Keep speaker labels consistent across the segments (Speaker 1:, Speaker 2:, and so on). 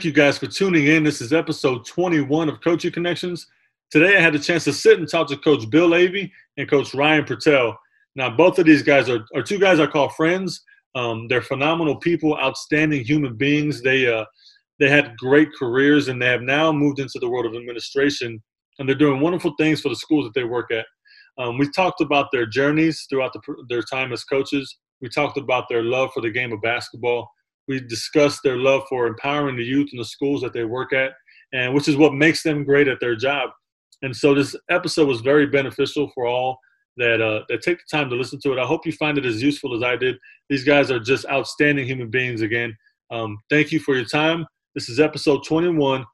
Speaker 1: Thank you guys for tuning in. This is episode 21 of Coaching Connections. Today I had the chance to sit and talk to Coach Bill Avey and Coach Ryan Purtell. Now, both of these guys are, are two guys I call friends. Um, they're phenomenal people, outstanding human beings. They uh, they had great careers and they have now moved into the world of administration and they're doing wonderful things for the schools that they work at. Um, we talked about their journeys throughout the, their time as coaches. We talked about their love for the game of basketball. We discussed their love for empowering the youth in the schools that they work at, and which is what makes them great at their job. And so this episode was very beneficial for all that uh, that take the time to listen to it. I hope you find it as useful as I did. These guys are just outstanding human beings. Again, um, thank you for your time. This is episode 21,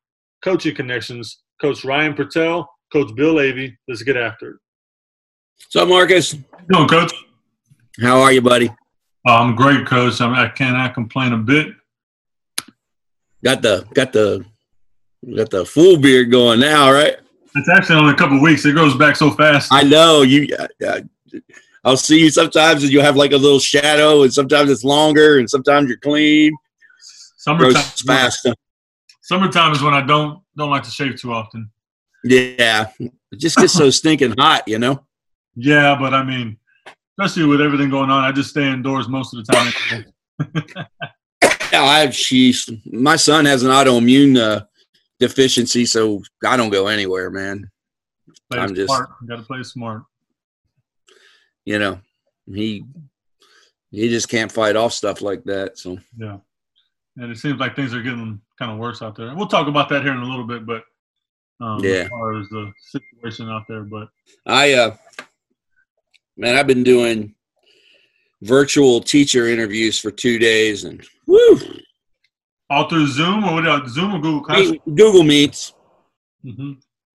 Speaker 1: Coaching Connections. Coach Ryan Purtell, Coach Bill Avey. Let's get after it.
Speaker 2: What's up, Marcus?
Speaker 1: How Coach?
Speaker 2: How are you, buddy?
Speaker 1: Oh, I'm great, Coach. I, mean, I cannot complain a bit.
Speaker 2: Got the got the got the full beard going now, right?
Speaker 1: It's actually only a couple weeks. It goes back so fast.
Speaker 2: I know you. Uh, I'll see you sometimes, and you have like a little shadow, and sometimes it's longer, and sometimes you're clean.
Speaker 1: Summertime
Speaker 2: fast.
Speaker 1: Summertime is when I don't don't like to shave too often.
Speaker 2: Yeah, it just gets so stinking hot, you know.
Speaker 1: Yeah, but I mean, especially with everything going on, I just stay indoors most of the time.
Speaker 2: I have. My son has an autoimmune uh, deficiency, so I don't go anywhere, man.
Speaker 1: Play I'm just got to play smart.
Speaker 2: You know, he he just can't fight off stuff like that. So
Speaker 1: yeah, and it seems like things are getting kind of worse out there. We'll talk about that here in a little bit, but um, yeah, as far as the situation out there, but
Speaker 2: I uh, man, I've been doing virtual teacher interviews for two days, and woo,
Speaker 1: all through Zoom or what? Zoom or Google Classroom?
Speaker 2: Google Meets. Mm-hmm.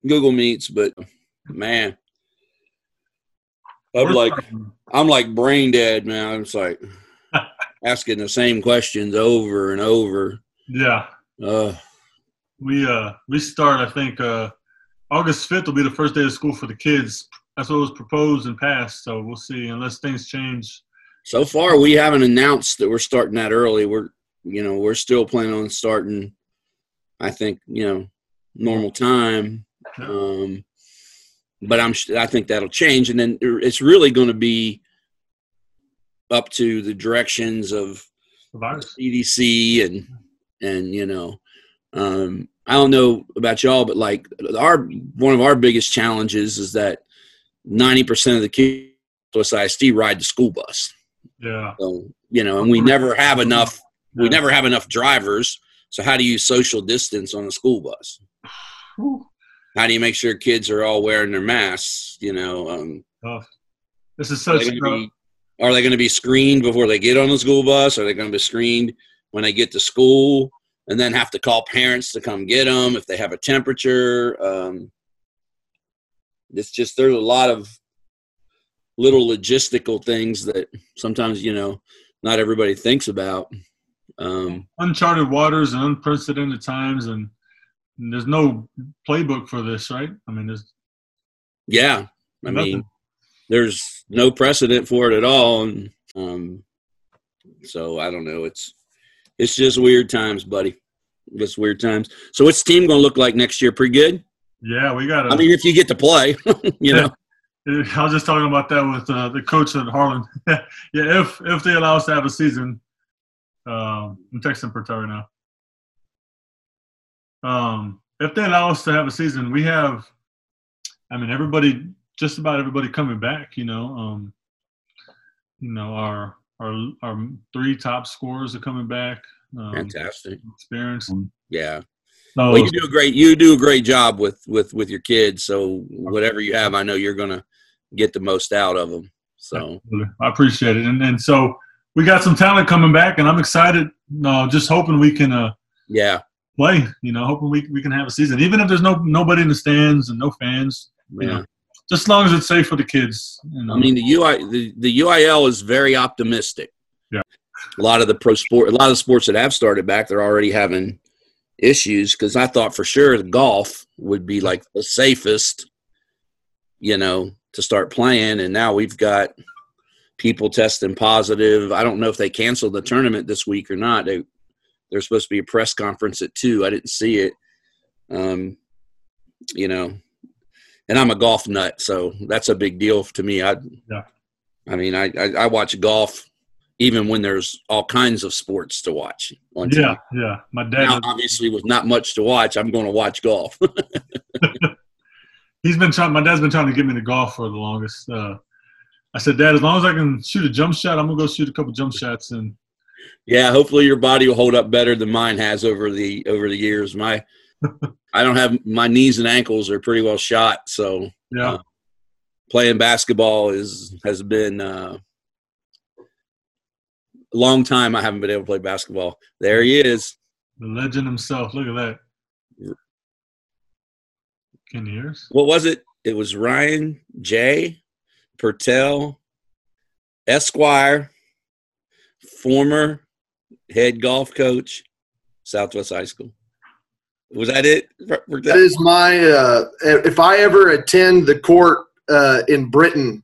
Speaker 2: Google Meets, but man, I'm like, I'm like brain dead, man. I'm just like asking the same questions over and over.
Speaker 1: Yeah. Uh, we uh we start. I think uh August fifth will be the first day of school for the kids. That's what was proposed and passed. So we'll see, unless things change.
Speaker 2: So far, we haven't announced that we're starting that early. We're you know we're still planning on starting. I think you know normal time. Um, but I'm I think that'll change, and then it's really going to be up to the directions of CDC and and you know, um, I don't know about y'all, but like our one of our biggest challenges is that ninety percent of the kids with ISD ride the school bus.
Speaker 1: Yeah.
Speaker 2: So you know, and we never have enough. We never have enough drivers. So how do you social distance on a school bus? How do you make sure kids are all wearing their masks? You know, um,
Speaker 1: oh, this is such.
Speaker 2: Are they going to be screened before they get on the school bus? Are they going to be screened when they get to school and then have to call parents to come get them if they have a temperature? Um, it's just there's a lot of little logistical things that sometimes you know not everybody thinks about. Um,
Speaker 1: Uncharted waters and unprecedented times, and, and there's no playbook for this, right? I mean, there's
Speaker 2: yeah. I nothing. mean, there's no precedent for it at all, and um, so I don't know. It's it's just weird times, buddy. Just weird times. So what's the team going to look like next year? Pretty good.
Speaker 1: Yeah, we got.
Speaker 2: I mean, if you get to play, you know.
Speaker 1: I was just talking about that with uh, the coach at Harlan. yeah, if if they allow us to have a season, um, I'm texting Purtell now. Um, if they allow us to have a season, we have. I mean, everybody just about everybody coming back. You know, um, you know our our our three top scorers are coming back.
Speaker 2: Um, Fantastic
Speaker 1: experience.
Speaker 2: Yeah. Well, you do a great you do a great job with with with your kids. So whatever you have, I know you're gonna get the most out of them. So
Speaker 1: I appreciate it, and and so we got some talent coming back, and I'm excited. Uh, just hoping we can. Uh,
Speaker 2: yeah.
Speaker 1: Play, you know, hoping we we can have a season, even if there's no nobody in the stands and no fans. Yeah. You know, just as long as it's safe for the kids.
Speaker 2: You know. I mean, the UI the, the UIL is very optimistic.
Speaker 1: Yeah,
Speaker 2: a lot of the pro sport, a lot of the sports that have started back, they're already having issues. Because I thought for sure the golf would be like the safest, you know, to start playing, and now we've got people testing positive. I don't know if they canceled the tournament this week or not. They there's supposed to be a press conference at two. I didn't see it. Um, you know, and I'm a golf nut, so that's a big deal to me. I,
Speaker 1: yeah.
Speaker 2: I mean, I, I, I watch golf even when there's all kinds of sports to watch on
Speaker 1: yeah, Yeah, My dad
Speaker 2: now, obviously with not much to watch, I'm going to watch golf.
Speaker 1: He's been trying. My dad's been trying to get me to golf for the longest. Uh, I said, Dad, as long as I can shoot a jump shot, I'm gonna go shoot a couple jump shots. And
Speaker 2: yeah, hopefully your body will hold up better than mine has over the over the years. My I don't have my knees and ankles are pretty well shot, so
Speaker 1: yeah. Uh,
Speaker 2: playing basketball is has been uh, long time. I haven't been able to play basketball. There he is,
Speaker 1: the legend himself. Look at that. Can you hear us?
Speaker 2: What was it? It was Ryan J. Purtell Esquire, former head golf coach, Southwest High School. Was that it?
Speaker 3: That is my. Uh, if I ever attend the court uh, in Britain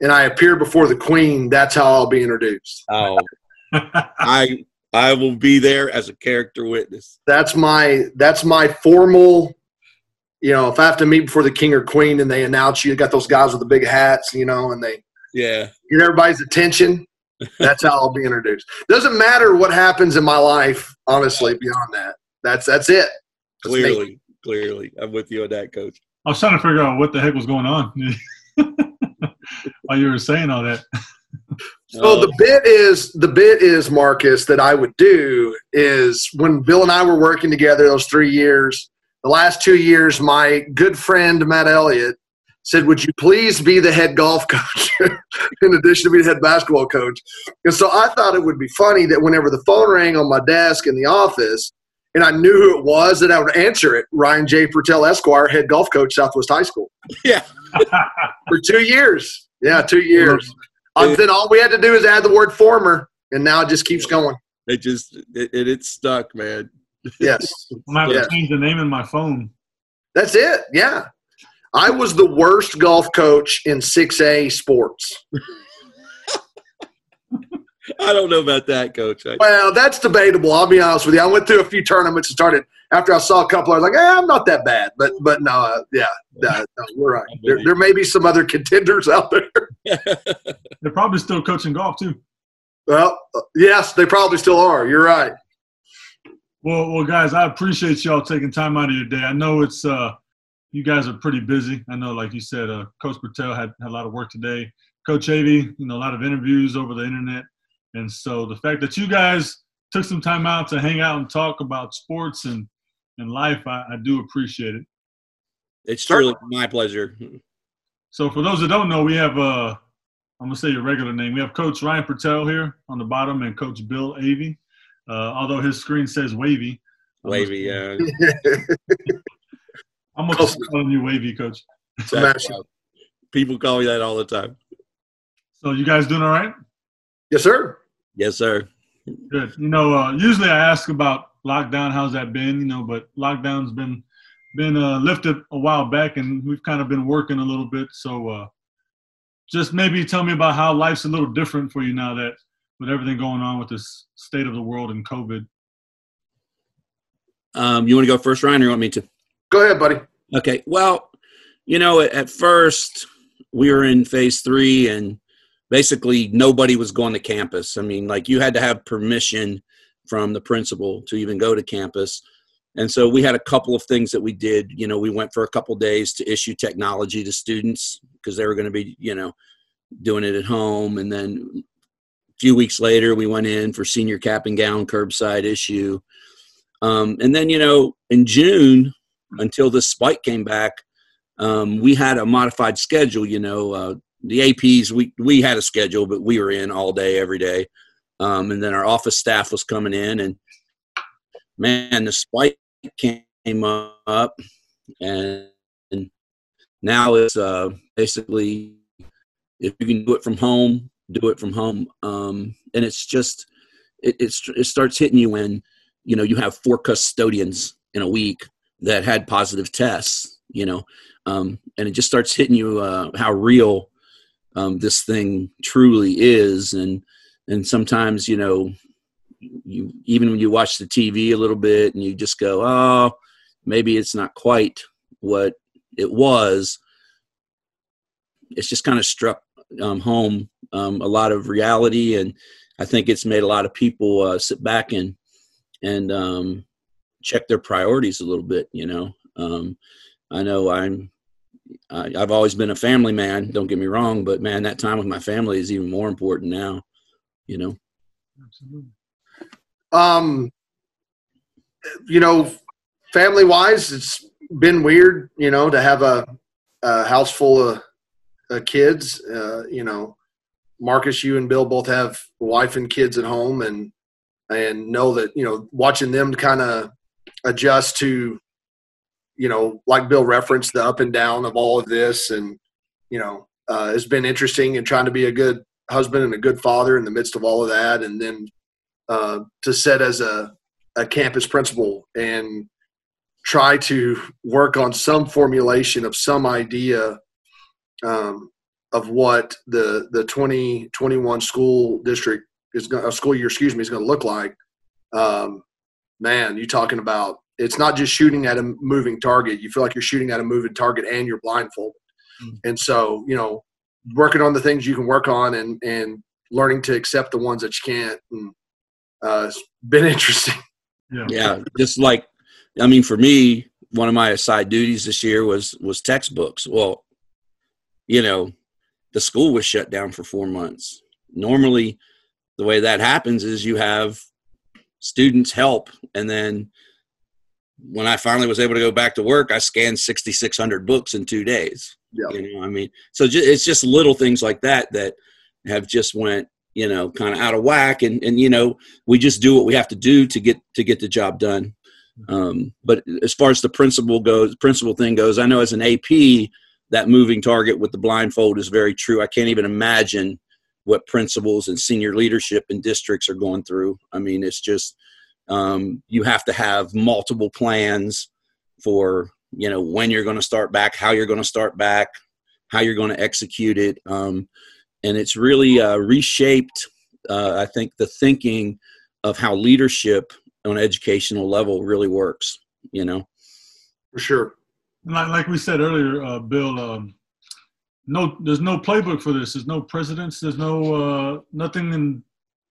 Speaker 3: and I appear before the Queen, that's how I'll be introduced.
Speaker 2: Oh, I I will be there as a character witness.
Speaker 3: That's my that's my formal. You know, if I have to meet before the King or Queen and they announce you, got those guys with the big hats, you know, and they
Speaker 2: yeah
Speaker 3: get everybody's attention. That's how I'll be introduced. Doesn't matter what happens in my life, honestly. Beyond that, that's that's it.
Speaker 2: That's clearly, me. clearly, I'm with you on that, Coach.
Speaker 1: I was trying to figure out what the heck was going on while you were saying all that.
Speaker 3: So the oh. bit is the bit is Marcus that I would do is when Bill and I were working together those three years. The last two years, my good friend Matt Elliott said, "Would you please be the head golf coach in addition to being the head basketball coach?" And so I thought it would be funny that whenever the phone rang on my desk in the office, and I knew who it was, that I would answer it. Ryan J. Purtell Esquire, head golf coach, Southwest High School.
Speaker 2: Yeah,
Speaker 3: for two years. Yeah, two years. Um, then all we had to do is add the word former, and now it just keeps going.
Speaker 2: It just it, it it's stuck, man.
Speaker 3: Yes,
Speaker 1: I'm gonna have yes. to change the name in my phone.
Speaker 3: That's it. Yeah, I was the worst golf coach in 6A sports.
Speaker 2: I don't know about that, coach. I-
Speaker 3: well, that's debatable. I'll be honest with you. I went through a few tournaments and started after I saw a couple. I was like, eh, I'm not that bad. But but no, uh, yeah, no, no, we're right. There, there may be some other contenders out there.
Speaker 1: They're probably still coaching golf too.
Speaker 3: Well, uh, yes, they probably still are. You're right.
Speaker 1: Well, well, guys, I appreciate y'all taking time out of your day. I know it's uh, you guys are pretty busy. I know, like you said, uh, Coach Purtell had, had a lot of work today. Coach Avey, you know, a lot of interviews over the internet. And so the fact that you guys took some time out to hang out and talk about sports and, and life, I, I do appreciate it.
Speaker 2: It's truly my pleasure.
Speaker 1: So for those that don't know, we have uh I'm gonna say your regular name. We have Coach Ryan Purtell here on the bottom and Coach Bill Avey. Uh, although his screen says Wavy.
Speaker 2: Wavy, yeah.
Speaker 1: I'm gonna calling you Wavy, Coach.
Speaker 2: People call me that all the time.
Speaker 1: So you guys doing all right?
Speaker 3: Yes, sir.
Speaker 2: Yes, sir.
Speaker 1: Good. You know, uh, usually I ask about lockdown. How's that been? You know, but lockdown's been been uh, lifted a while back, and we've kind of been working a little bit. So, uh, just maybe tell me about how life's a little different for you now that with everything going on with this state of the world and COVID.
Speaker 2: Um, you want to go first, Ryan, or you want me to?
Speaker 3: Go ahead, buddy.
Speaker 2: Okay. Well, you know, at first we were in phase three, and basically nobody was going to campus. I mean, like you had to have permission from the principal to even go to campus. And so we had a couple of things that we did. You know, we went for a couple days to issue technology to students because they were going to be, you know, doing it at home. And then a few weeks later, we went in for senior cap and gown curbside issue. Um, and then, you know, in June, until this spike came back, um, we had a modified schedule. You know, uh, the APs we we had a schedule, but we were in all day every day. Um, and then our office staff was coming in, and man, the spike came up, and, now it's uh, basically if you can do it from home, do it from home. Um, and it's just it, it's, it starts hitting you when you know you have four custodians in a week that had positive tests, you know, um, and it just starts hitting you uh, how real um, this thing truly is and and sometimes you know you even when you watch the TV a little bit and you just go, oh, maybe it's not quite what it was. It's just kind of struck um, home um, a lot of reality, and I think it's made a lot of people uh, sit back and and um, check their priorities a little bit. You know, um, I know I'm I, I've always been a family man. Don't get me wrong, but man, that time with my family is even more important now. You know.
Speaker 3: Absolutely. Um, you know, family wise, it's been weird. You know, to have a, a house full of uh, kids. Uh, you know, Marcus, you and Bill both have wife and kids at home, and and know that you know watching them kind of adjust to you know, like Bill referenced, the up and down of all of this, and you know, uh, has been interesting and trying to be a good husband and a good father in the midst of all of that, and then uh, to set as a, a campus principal and try to work on some formulation of some idea um, of what the the 2021 school district is going school year excuse me is going to look like um, man you talking about it's not just shooting at a moving target. You feel like you're shooting at a moving target and you're blindfolded. Mm-hmm. And so, you know, working on the things you can work on and and learning to accept the ones that you can't. And, uh, it's been interesting.
Speaker 2: Yeah. yeah, just like I mean, for me, one of my side duties this year was was textbooks. Well, you know, the school was shut down for four months. Normally, the way that happens is you have students help, and then when I finally was able to go back to work, I scanned 6,600 books in two days. Yeah. You know, I mean, so it's just little things like that that have just went, you know, kind of out of whack. And, and, you know, we just do what we have to do to get, to get the job done. Um, but as far as the principal goes, principal thing goes, I know as an AP, that moving target with the blindfold is very true. I can't even imagine what principals and senior leadership in districts are going through. I mean, it's just, um, you have to have multiple plans for you know when you're going to start back, how you're going to start back, how you're going to execute it, um, and it's really uh, reshaped. Uh, I think the thinking of how leadership on educational level really works. You know,
Speaker 3: for sure.
Speaker 1: Like, like we said earlier, uh, Bill. Um, no, there's no playbook for this. There's no precedents. There's no uh, nothing in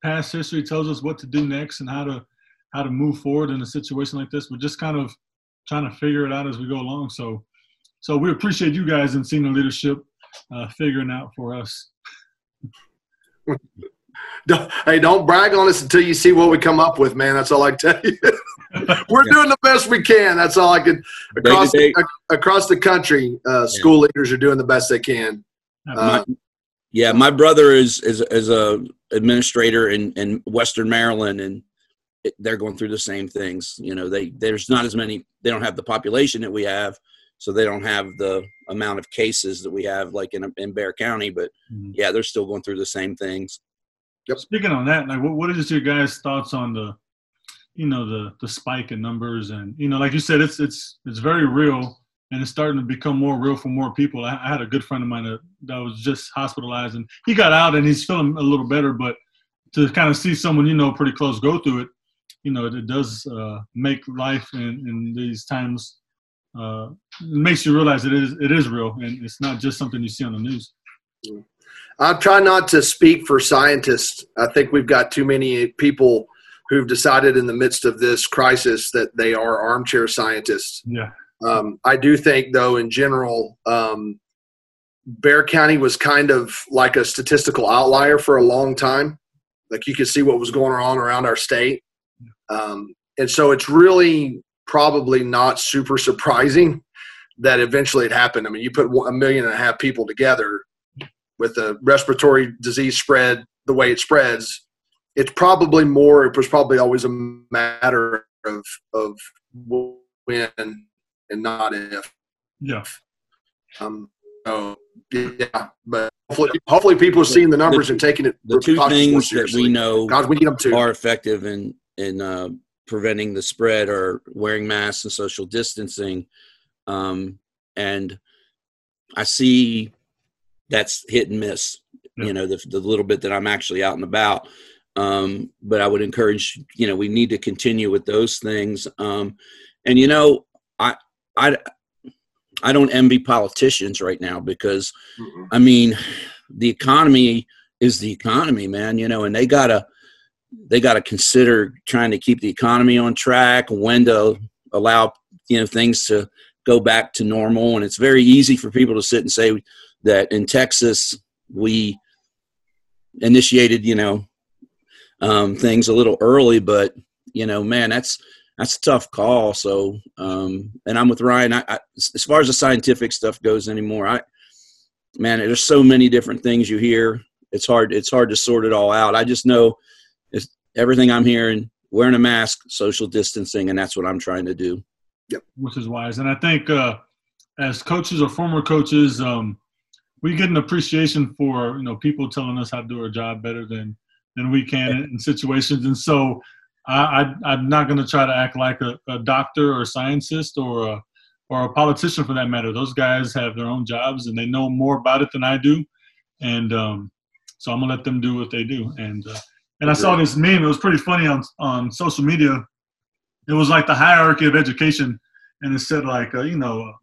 Speaker 1: past history tells us what to do next and how to how to move forward in a situation like this. We're just kind of trying to figure it out as we go along. So, so we appreciate you guys in senior leadership uh, figuring out for us.
Speaker 3: don't, hey, don't brag on us until you see what we come up with, man. That's all I tell you. We're yeah. doing the best we can. That's all I can. Across, the, across the country, uh, school yeah. leaders are doing the best they can.
Speaker 2: Uh, my, yeah, my brother is is is a administrator in in Western Maryland, and they're going through the same things. You know, they there's not as many. They don't have the population that we have, so they don't have the amount of cases that we have, like in in Bexar County. But mm-hmm. yeah, they're still going through the same things.
Speaker 1: Yep. Speaking on that, like, what, what is your guys' thoughts on the, you know, the the spike in numbers, and you know, like you said, it's it's it's very real, and it's starting to become more real for more people. I, I had a good friend of mine that, that was just hospitalized, and he got out, and he's feeling a little better, but to kind of see someone you know pretty close go through it you know, it, does uh, make life in, in these times uh, makes you realize it is it is real and it's not just something you see on the news.
Speaker 3: I try not to speak for scientists. I think we've got too many people who've decided in the midst of this crisis that they are armchair scientists.
Speaker 1: Yeah.
Speaker 3: Um, I do think, though, in general, um, Bexar County was kind of like a statistical outlier for a long time. Like you could see what was going on around our state. Um, and so it's really probably not super surprising that eventually it happened. I mean, you put a million and a half people together with a respiratory disease spread the way it spreads. It's probably more. It was probably always a matter of of when and not if.
Speaker 1: Yeah.
Speaker 3: Um. So yeah, but hopefully, hopefully people are seeing the numbers the, and taking it.
Speaker 2: The two things that we know God, we need them to. are effective in in uh, preventing the spread or wearing masks and social distancing. Um, and I see that's hit and miss. Yeah. You know, the, the little bit that I'm actually out and about. Um, but I would encourage, you know, we need to continue with those things. Um, and you know, I, I, I don't envy politicians right now because, mm-hmm. I mean, the economy is the economy, man. You know, and they gotta they gotta consider trying to keep the economy on track, when to allow you know things to go back to normal. And it's very easy for people to sit and say that in Texas we initiated, you know, um, things a little early, but you know, man, that's that's a tough call. So, um, and I'm with Ryan. I, I, as far as the scientific stuff goes anymore, I, man, there's so many different things you hear. It's hard. It's hard to sort it all out. I just know it's everything I'm hearing, wearing a mask, social distancing, and that's what I'm trying to do.
Speaker 1: Yep. Which is wise. And I think, uh, as coaches or former coaches, um, we get an appreciation for, you know, people telling us how to do our job better than, than we can in situations. And so, I, I am not going to try to act like a, a doctor or a scientist or a or a politician for that matter. Those guys have their own jobs and they know more about it than I do, and um, so I'm gonna let them do what they do. And uh, and I saw this meme. It was pretty funny on on social media. It was like the hierarchy of education, and it said like uh, you know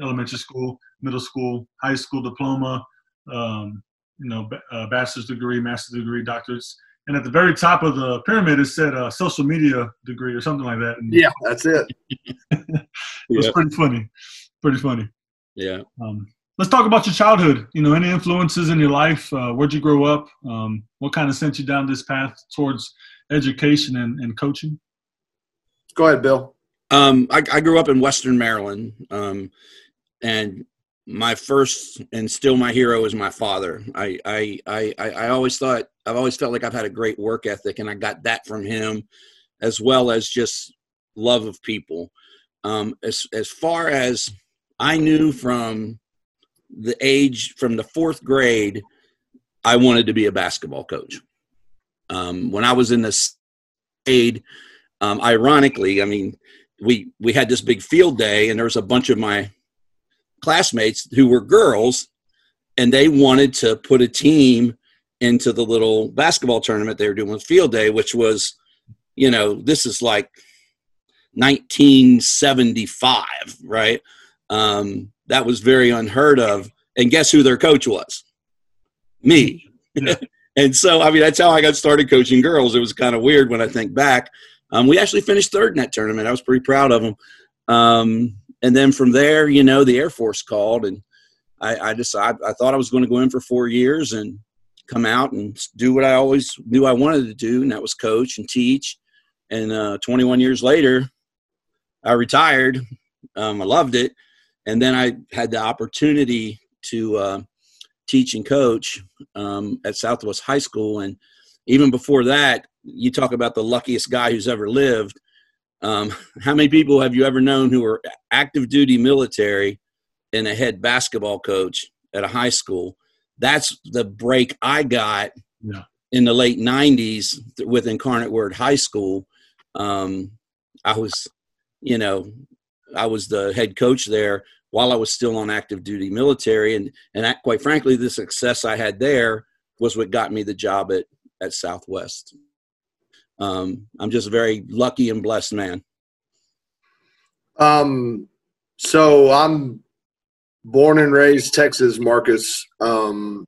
Speaker 1: elementary school, middle school, high school diploma, um, you know uh, bachelor's degree, master's degree, doctorates and at the very top of the pyramid it said a social media degree or something like that. And
Speaker 3: yeah, that's it.
Speaker 1: it was yeah. pretty funny, pretty funny.
Speaker 2: Yeah.
Speaker 1: Um, let's talk about your childhood. You know, any influences in your life? Uh, where'd you grow up? Um, what kind of sent you down this path towards education and, and coaching?
Speaker 3: Go ahead, Bill.
Speaker 2: Um, I, I, grew up in Western Maryland, um, and my first and still my hero is my father. I, I I I always thought I've always felt like I've had a great work ethic, and I got that from him, as well as just love of people. Um, as as far as I knew from the age from the fourth grade, I wanted to be a basketball coach. Um, when I was in the grade, um, ironically, I mean, we we had this big field day, and there was a bunch of my classmates who were girls and they wanted to put a team into the little basketball tournament they were doing with field day which was you know this is like 1975 right um, that was very unheard of. And guess who their coach was? Me. Yeah. and so i mean that's how i got started coaching girls. It was kind of weird when i think back. Um, we actually finished third in that tournament. I was pretty proud of them um, and then from there, you know, the Air Force called, and I, I decided I thought I was going to go in for four years and come out and do what I always knew I wanted to do, and that was coach and teach. And uh, 21 years later, I retired. Um, I loved it, and then I had the opportunity to uh, teach and coach um, at Southwest High School, and even before that, you talk about the luckiest guy who's ever lived. Um, how many people have you ever known who were active duty military and a head basketball coach at a high school? That's the break I got yeah. in the late 90s with Incarnate Word High School. Um, I was, you know, I was the head coach there while I was still on active duty military. And, and that, quite frankly, the success I had there was what got me the job at, at Southwest um, I'm just a very lucky and blessed man.
Speaker 3: Um, so I'm born and raised Texas, Marcus. Um,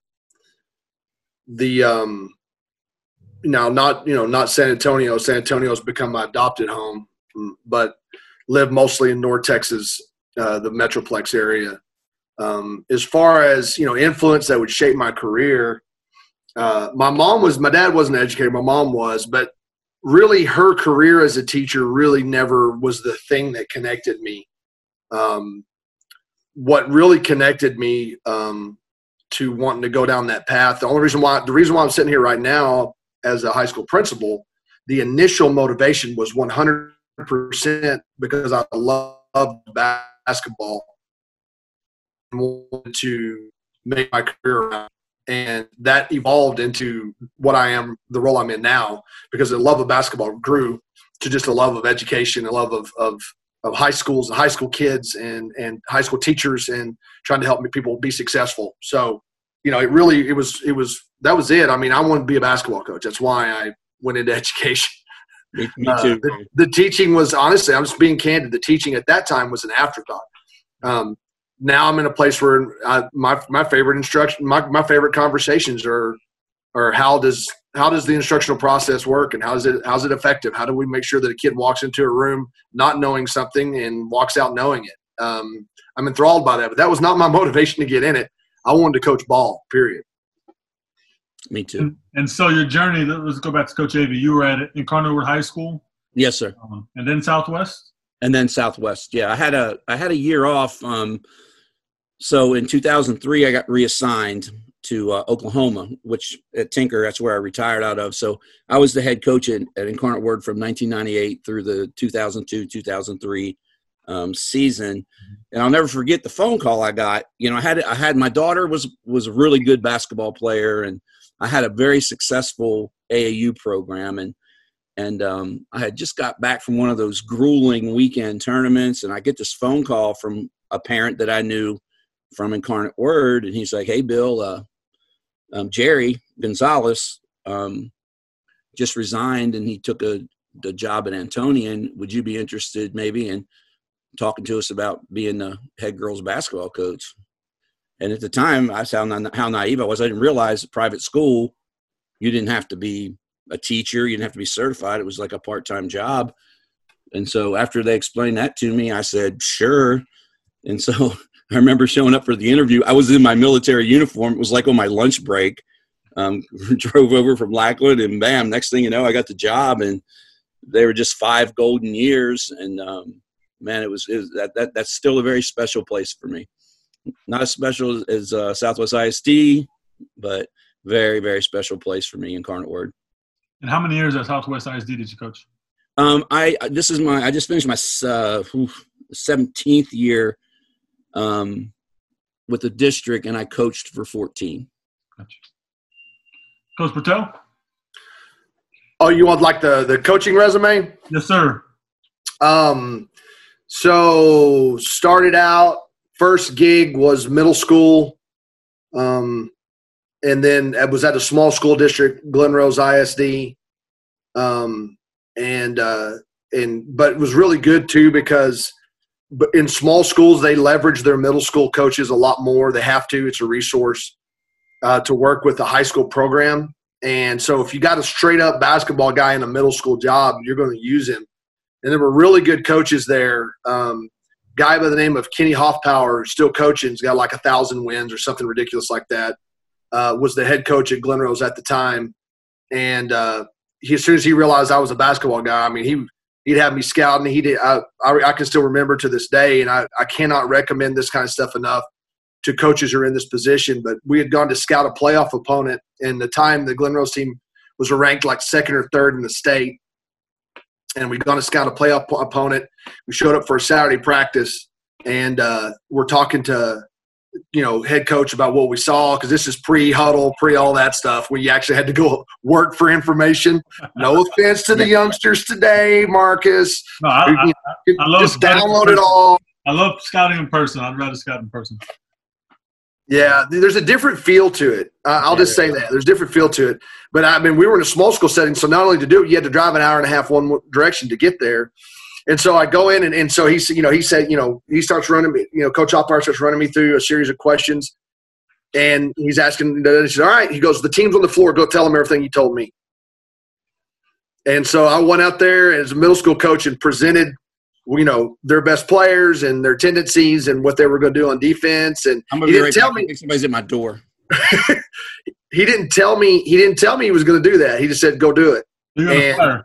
Speaker 3: the um, now not you know not San Antonio. San Antonio's become my adopted home, but live mostly in North Texas, uh, the Metroplex area. Um, as far as you know, influence that would shape my career. Uh, my mom was my dad wasn't an educator. My mom was, but really her career as a teacher really never was the thing that connected me. Um, what really connected me um, to wanting to go down that path, the only reason why the reason why I'm sitting here right now as a high school principal, the initial motivation was 100% because I love basketball and wanted to make my career around and that evolved into what I am, the role I'm in now, because the love of basketball grew to just a love of education, a love of of, of high schools, and high school kids, and and high school teachers, and trying to help people be successful. So, you know, it really it was it was that was it. I mean, I wanted to be a basketball coach. That's why I went into education.
Speaker 2: Me, me uh, too.
Speaker 3: the, the, teaching was honestly, I'm just being candid. The teaching at that time was an afterthought. Um, now I'm in a place where I, my my favorite instruction, my, my favorite conversations are, are how does how does the instructional process work and how is it how's it effective? How do we make sure that a kid walks into a room not knowing something and walks out knowing it? Um, I'm enthralled by that, but that was not my motivation to get in it. I wanted to coach ball. Period.
Speaker 2: Me too.
Speaker 1: And, and so your journey. Let's go back to Coach Avey. You were at Incarnate Word High School.
Speaker 2: Yes, sir.
Speaker 1: Um, and then Southwest.
Speaker 2: And then Southwest. Yeah, I had a I had a year off. Um, so in 2003, I got reassigned to uh, Oklahoma, which at Tinker, that's where I retired out of. So I was the head coach at, at Incarnate Word from 1998 through the 2002 2003 um, season. And I'll never forget the phone call I got. You know, I had I had my daughter was was a really good basketball player, and I had a very successful AAU program, and and um, I had just got back from one of those grueling weekend tournaments, and I get this phone call from a parent that I knew from Incarnate Word, and he's like, "Hey, Bill, uh, um, Jerry Gonzalez um, just resigned, and he took a the job at Antonian. Would you be interested, maybe, in talking to us about being the head girls basketball coach?" And at the time, I saw how naive I was. I didn't realize private school, you didn't have to be a teacher, you didn't have to be certified. It was like a part time job. And so after they explained that to me, I said, sure. And so I remember showing up for the interview. I was in my military uniform. It was like on my lunch break. Um, drove over from Lackland, and bam! Next thing you know, I got the job, and they were just five golden years. And um, man, it was, it was that, that that's still a very special place for me. Not as special as uh, Southwest ISD, but very very special place for me Incarnate Word.
Speaker 1: And how many years at Southwest ISD did you coach?
Speaker 2: Um, I this is my I just finished my uh, seventeenth year um, with the district, and I coached for 14. Gotcha.
Speaker 1: Coach Purtell?
Speaker 3: Oh, you want like the, the coaching resume?
Speaker 1: Yes, sir.
Speaker 3: Um, so started out, first gig was middle school. Um, and then I was at a small school district, Glen Rose ISD. Um, and, uh, and, but it was really good too because in small schools they leverage their middle school coaches a lot more they have to it's a resource uh, to work with the high school program and so if you got a straight up basketball guy in a middle school job you're going to use him and there were really good coaches there um, guy by the name of kenny hoffpower still coaching he's got like a thousand wins or something ridiculous like that uh, was the head coach at glen rose at the time and uh, he, as soon as he realized i was a basketball guy i mean he he'd have me scouting. He did. I, I, I, can still remember to this day, and I, I cannot recommend this kind of stuff enough to coaches who are in this position. But we had gone to scout a playoff opponent, and the time the Glen Rose team was ranked like second or third in the state, and we'd gone to scout a playoff opponent. We showed up for a Saturday practice, and uh, we're talking to you know head coach about what we saw because this is pre Hudl pre all that stuff. We actually had to go work for information. No offense to the youngsters today marcus. No, I,
Speaker 1: I, I, love
Speaker 3: just download it all.
Speaker 1: I love scouting in person. I'd rather scout in person
Speaker 3: yeah there's a different feel to it uh, i'll just say that there's a different feel to it but i mean we were in a small school setting so not only to do it you had to drive an hour and a half one direction to get there and so I go in, and, and so he's, you know, he said, you know, he starts running me, you know, Coach Hoffpower starts running me through a series of questions. And he's asking, he says, all right. He goes, the team's on the floor. Go tell them everything you told me. And so I went out there as a middle school coach and presented, you know, their best players and their tendencies and what they were going to do on defense. And
Speaker 2: I'm he didn't right tell back. me somebody's at my door.
Speaker 3: he didn't tell me. He didn't tell me he was going to do that. He just said, "Go do it." And,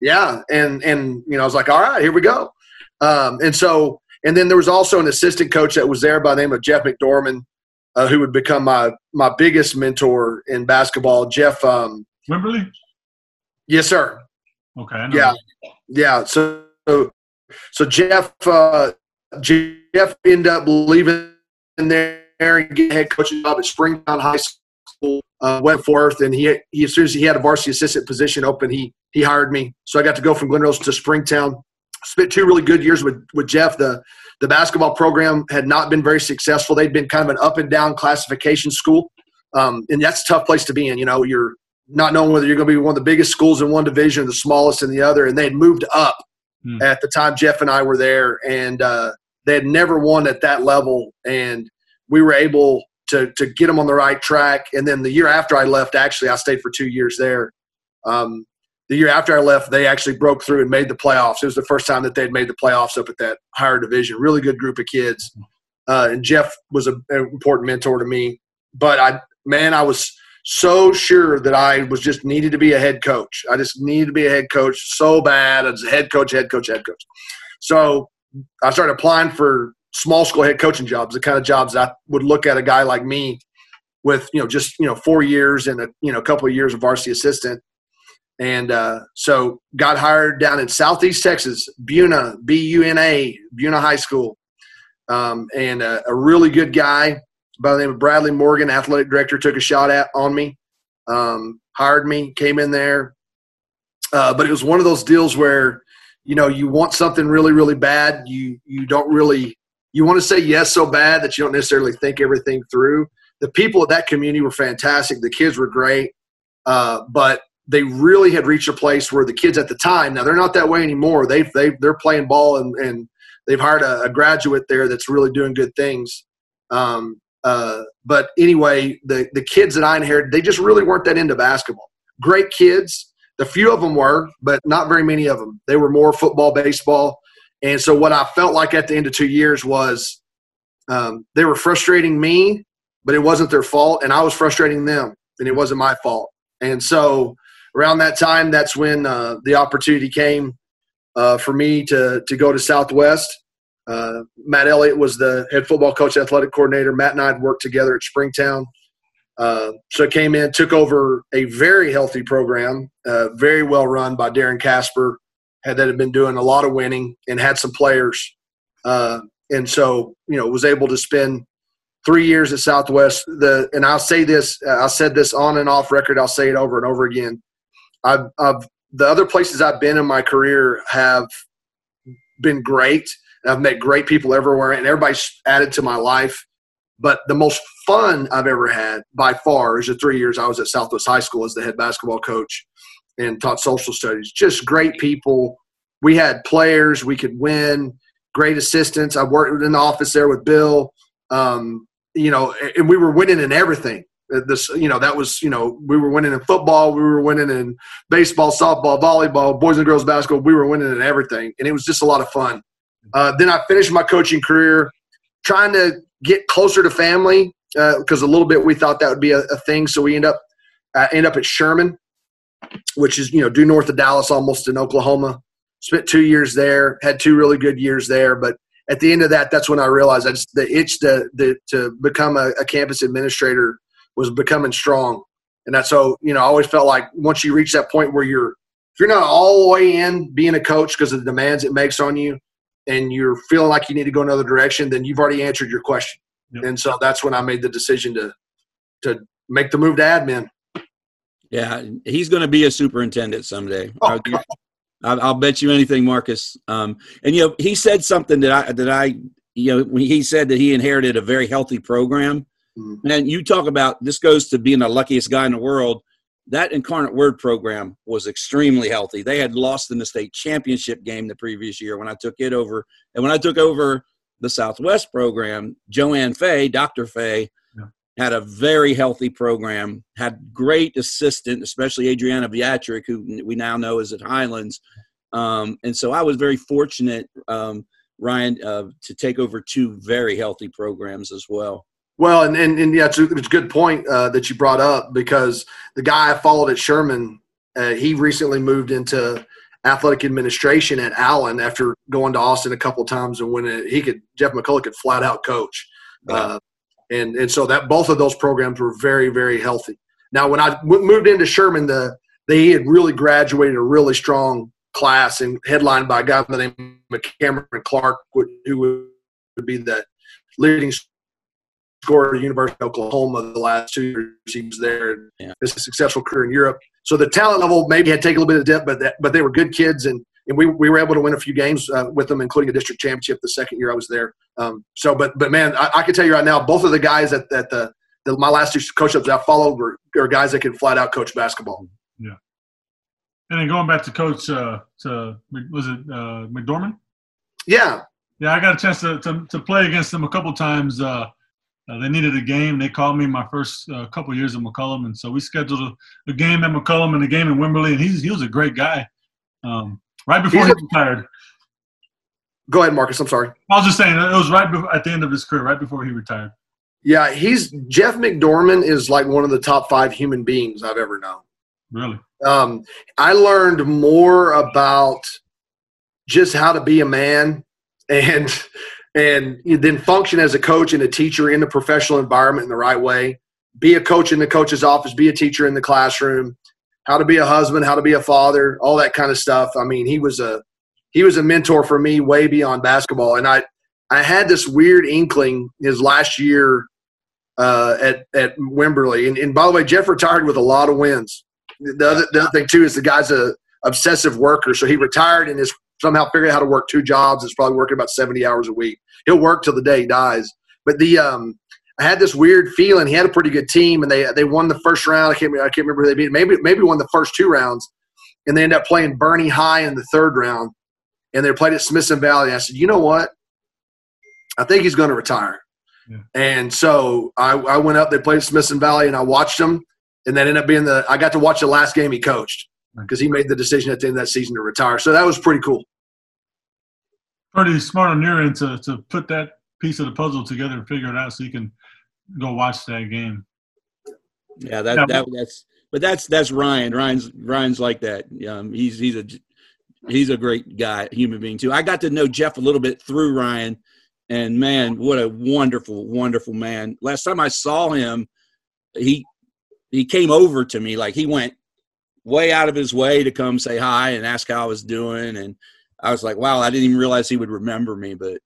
Speaker 3: yeah, and and you know I was like, all right, here we go. Um, and so and then there was also an assistant coach that was there by the name of Jeff McDorman, uh, who would become my my biggest mentor in basketball. Jeff um,
Speaker 1: Wimberly.
Speaker 3: Yes, sir.
Speaker 1: Okay.
Speaker 3: Yeah, yeah. So so Jeff uh, Jeff ended up leaving there and getting head coaching job at Springtown High School, uh, went forth, and he, he as soon as he had a varsity assistant position open, he he hired me. So I got to go from Glen Rose to Springtown. Spent two really good years with, with Jeff. The, the basketball program had not been very successful. They'd been kind of an up and down classification school. Um, and that's a tough place to be in. You know, you're not knowing whether you're going to be one of the biggest schools in one division or the smallest in the other. And they had moved up hmm. at the time Jeff and I were there, and uh, they had never won at that level. And we were able to to get them on the right track. And then the year after I left, actually, I stayed for two years there. Um, the year after I left, they actually broke through and made the playoffs. It was the first time that they'd made the playoffs up at that higher division. Really good group of kids. Uh, and Jeff was a, an important mentor to me. But I, man, I was so sure that I was just needed to be a head coach. I just needed to be a head coach so bad as a head coach, head coach, head coach. So I started applying for small school head coaching jobs, the kind of jobs I would look at a guy like me with, you know, just, you know, four years and a, you know, a couple of years of varsity assistant and uh, so got hired down in Southeast Texas, Buna, B U N A, Buna High School. Um, and a, a, really good guy by the name of Bradley Morgan, athletic director, took a shot at on me, um, hired me, came in there. Uh, but it was one of those deals where, you know, you want something really, really bad. You you don't really you want to say yes so bad that you don't necessarily think everything through. The people at that community were fantastic. The kids were great, uh, but they really had reached a place where the kids at the time now they're not that way anymore they've they they're playing ball and and they've hired a, a graduate there that's really doing good things um, uh, but anyway the the kids that i inherited they just really weren't that into basketball. Great kids. The few of them were but not very many of them they were more football baseball. And so what i felt like at the end of two years was um, they were frustrating me but it wasn't their fault and i was frustrating them and it wasn't my fault. And so around that time, that's when uh, the opportunity came uh, for me to to go to Southwest. Uh, Matt Elliott was the head football coach, athletic coordinator. Matt and I had worked together at Springtown. Uh, so came in, took over a very healthy program, uh, very well run by Darren Casper, had that had been doing a lot of winning and had some players. Uh, and so, you know, was able to spend three years at Southwest. The and I'll say this, I said this on and off record. I'll say it over and over again. I've, I've the other places I've been in my career have been great. I've met great people everywhere, and everybody's added to my life. But the most fun I've ever had by far is the three years I was at Southwest High School as the head basketball coach and taught social studies. Just great people. We had players we could win. Great assistants. I worked in the office there with Bill. Um, you know, and we were winning in everything. Uh, this you know that was you know we were winning in football we were winning in baseball softball volleyball boys and girls basketball we were winning in everything and it was just a lot of fun uh, then i finished my coaching career trying to get closer to family because uh, a little bit we thought that would be a, a thing. So we end up uh, end up at sherman which is you know due north of dallas almost in oklahoma. Spent two years there had two really good years there. But at the end of that that's when i realized i just the itch to, the, to become a, a campus administrator was becoming strong. And that's so, you know, I always felt like once you reach that point where you're, if you're not all the way in being a coach because of the demands it makes on you and you're feeling like you need to go another direction, then you've already answered your question. Yep. And so that's when I made the decision to, to make the move to admin.
Speaker 2: Yeah, he's going to be a superintendent someday. Oh, I'll, I'll, bet you anything, Marcus. Um, and you know, he said something that I that I you know when he said that he inherited a very healthy program, Mm-hmm. And you talk about this goes to being the luckiest guy in the world. That incarnate word program was extremely healthy. They had lost in the state championship game the previous year when I took it over. And when I took over the Southwest program, Joanne Fay, Dr. Fay, yeah. had a very healthy program, had great assistant, especially Adriana Beatrick, who we now know is at Highlands. Um, and so I was very fortunate, um, Ryan, uh, to take over two very healthy programs as well.
Speaker 3: Well, and, and, and yeah, it's a, it's a good point uh, that you brought up because the guy I followed at Sherman, uh, he recently moved into athletic administration at Allen after going to Austin a couple of times and when it, he could Jeff McCullough could flat out coach, uh, and and so that both of those programs were very very healthy. Now, when I w- moved into Sherman, the they had really graduated a really strong class and headlined by a guy by the name of Cameron Clark, who would be the leading scored at University of Oklahoma the last two years he was there. Yeah. It's a successful career in Europe. So the talent level maybe had taken a little bit of dip, but that, but they were good kids, and and we, we were able to win a few games uh, with them, including a district championship the second year I was there. Um, so, but but man, I, I, can tell you right now, both of the guys at, at the the, my last two coach ups I followed were, are guys that can flat out coach basketball.
Speaker 1: Yeah. And then going back to coach, uh, to was it uh, McDorman?
Speaker 3: Yeah.
Speaker 1: Yeah, I got a chance to, to, to play against them a couple times. Uh, uh, they needed a game. They called me my first uh, couple years at McCollum, and so we scheduled a, a, game at McCollum and a game in Wimberley. And he's he was a great guy. Um, right before he's he retired.
Speaker 3: Go ahead, Marcus. I'm sorry.
Speaker 1: I was just saying it was right before, at the end of his career, right before he retired.
Speaker 3: Yeah, he's Jeff McDorman is like one of the top five human beings I've ever known.
Speaker 1: Really?
Speaker 3: Um, I learned more about just how to be a man and and then function as a coach and a teacher in the professional environment in the right way. Be a coach in the coach's office. Be a teacher in the classroom. How to be a husband. How to be a father. All that kind of stuff. I mean, he was a he was a mentor for me way beyond basketball. And I I had this weird inkling his last year uh, at at Wimberley. And, and, by the way, Jeff retired with a lot of wins. The other, the other thing too is the guy's a obsessive worker, so he retired and is somehow figured out how to work two jobs. It's probably working about seventy hours a week. He'll work till the day he dies. But the um, I had this weird feeling. He had a pretty good team, and they they won the first round. I can't I can't remember who they beat. Maybe maybe won the first two rounds, and they end up playing Boerne High in the third round and they played at Smithson Valley. I said, you know what? I think he's going to retire. Yeah. And so I, I, went up. They played Smithson Valley, and I watched them. And that ended up being the. I got to watch the last game he coached because he made the decision at the end of that season to retire. So that was pretty cool.
Speaker 1: Pretty smart on your end to to put that piece of the puzzle together and figure it out so you can go watch that game.
Speaker 2: Yeah, that, yeah. that that's but that's that's Ryan. Ryan's Ryan's like that. Um, he's he's a he's a great guy, human being too. I got to know Jeff a little bit through Ryan, and man, what a wonderful, wonderful man. Last time I saw him, he he came over to me like he went way out of his way to come say hi and ask how I was doing, and I was like, wow, I didn't even realize he would remember me, but.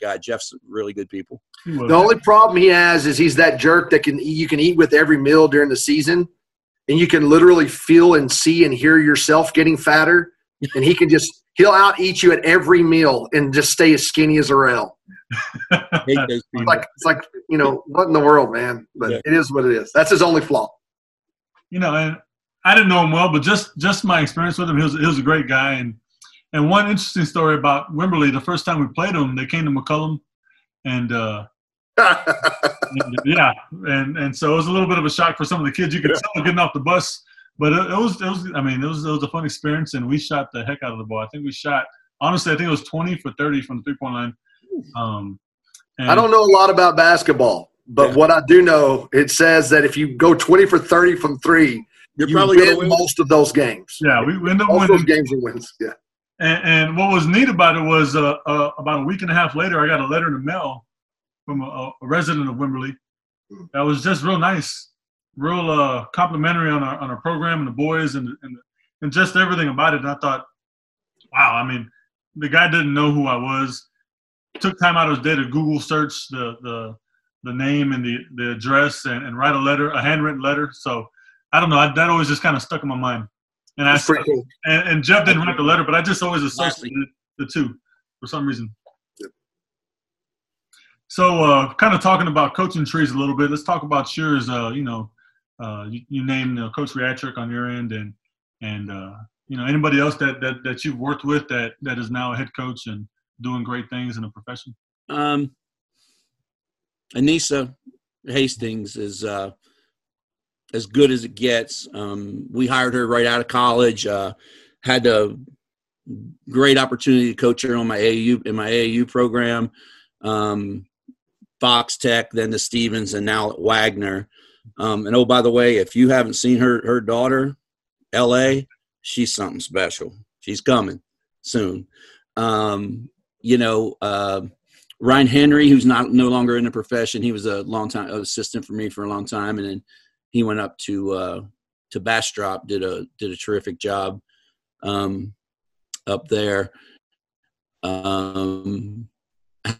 Speaker 2: God, Jeff's really good people.
Speaker 3: The only problem he has is he's that jerk that can you can eat with every meal during the season, and you can literally feel and see and hear yourself getting fatter, and he can just he'll out eat you at every meal and just stay as skinny as a rail. it's like it's like you know what in the world, man. But yeah. it is what it is. That's his only flaw.
Speaker 1: You know, and I didn't know him well, but just just my experience with him, he was he was a great guy. And and one interesting story about Wimberley, the first time we played them, they came to McCollum and uh, yeah, and and so it was a little bit of a shock for some of the kids. You could yeah. tell getting off the bus, but it, it, was it was. I mean, it was it was a fun experience, and we shot the heck out of the ball. I think we shot honestly. I think it was twenty for thirty from the three point line. Um,
Speaker 3: I don't know a lot about basketball, but yeah. what I do know, it says that if you go twenty for thirty from three, you're you probably win, win most of those games.
Speaker 1: Yeah, we end up
Speaker 3: winning those games and wins. Yeah.
Speaker 1: And, and, what was neat about it was uh, uh, about a week and a half later, I got a letter in the mail from a, a resident of Wimberley. That was just real nice, real uh, complimentary on our on our program and the boys and and and just everything about it. And I thought, wow, I mean, the guy didn't know who I was. Took time out of his day to Google search the the the name and the the address and, and write a letter, a handwritten letter. So I don't know. I, that always just kind of stuck in my mind. And That's I cool. and, and Jeff didn't write the letter, but I just always associated the two for some reason. So, uh, kind of talking about coaching trees a little bit. Let's talk about yours. Uh, you know, uh, you, you, named uh, Coach Riatrick on your end, and and uh, you know anybody else that, that that you've worked with that that is now a head coach and doing great things in the profession.
Speaker 2: Um, Anissa Hastings is uh, as good as it gets. Um, we hired her right out of college. Uh, had a great opportunity to coach her on my AAU in my AAU program. Um, Fox Tech, then to Stevens, and now at Wagner. Um, and oh, by the way, if you haven't seen her her daughter, L.A., she's something special. She's coming soon. Um, you know, uh, Ryan Henry, who's not no longer in the profession, he was a long time assistant for me for a long time, and then he went up to uh, to Bastrop, did a did a terrific job um, up there. Um,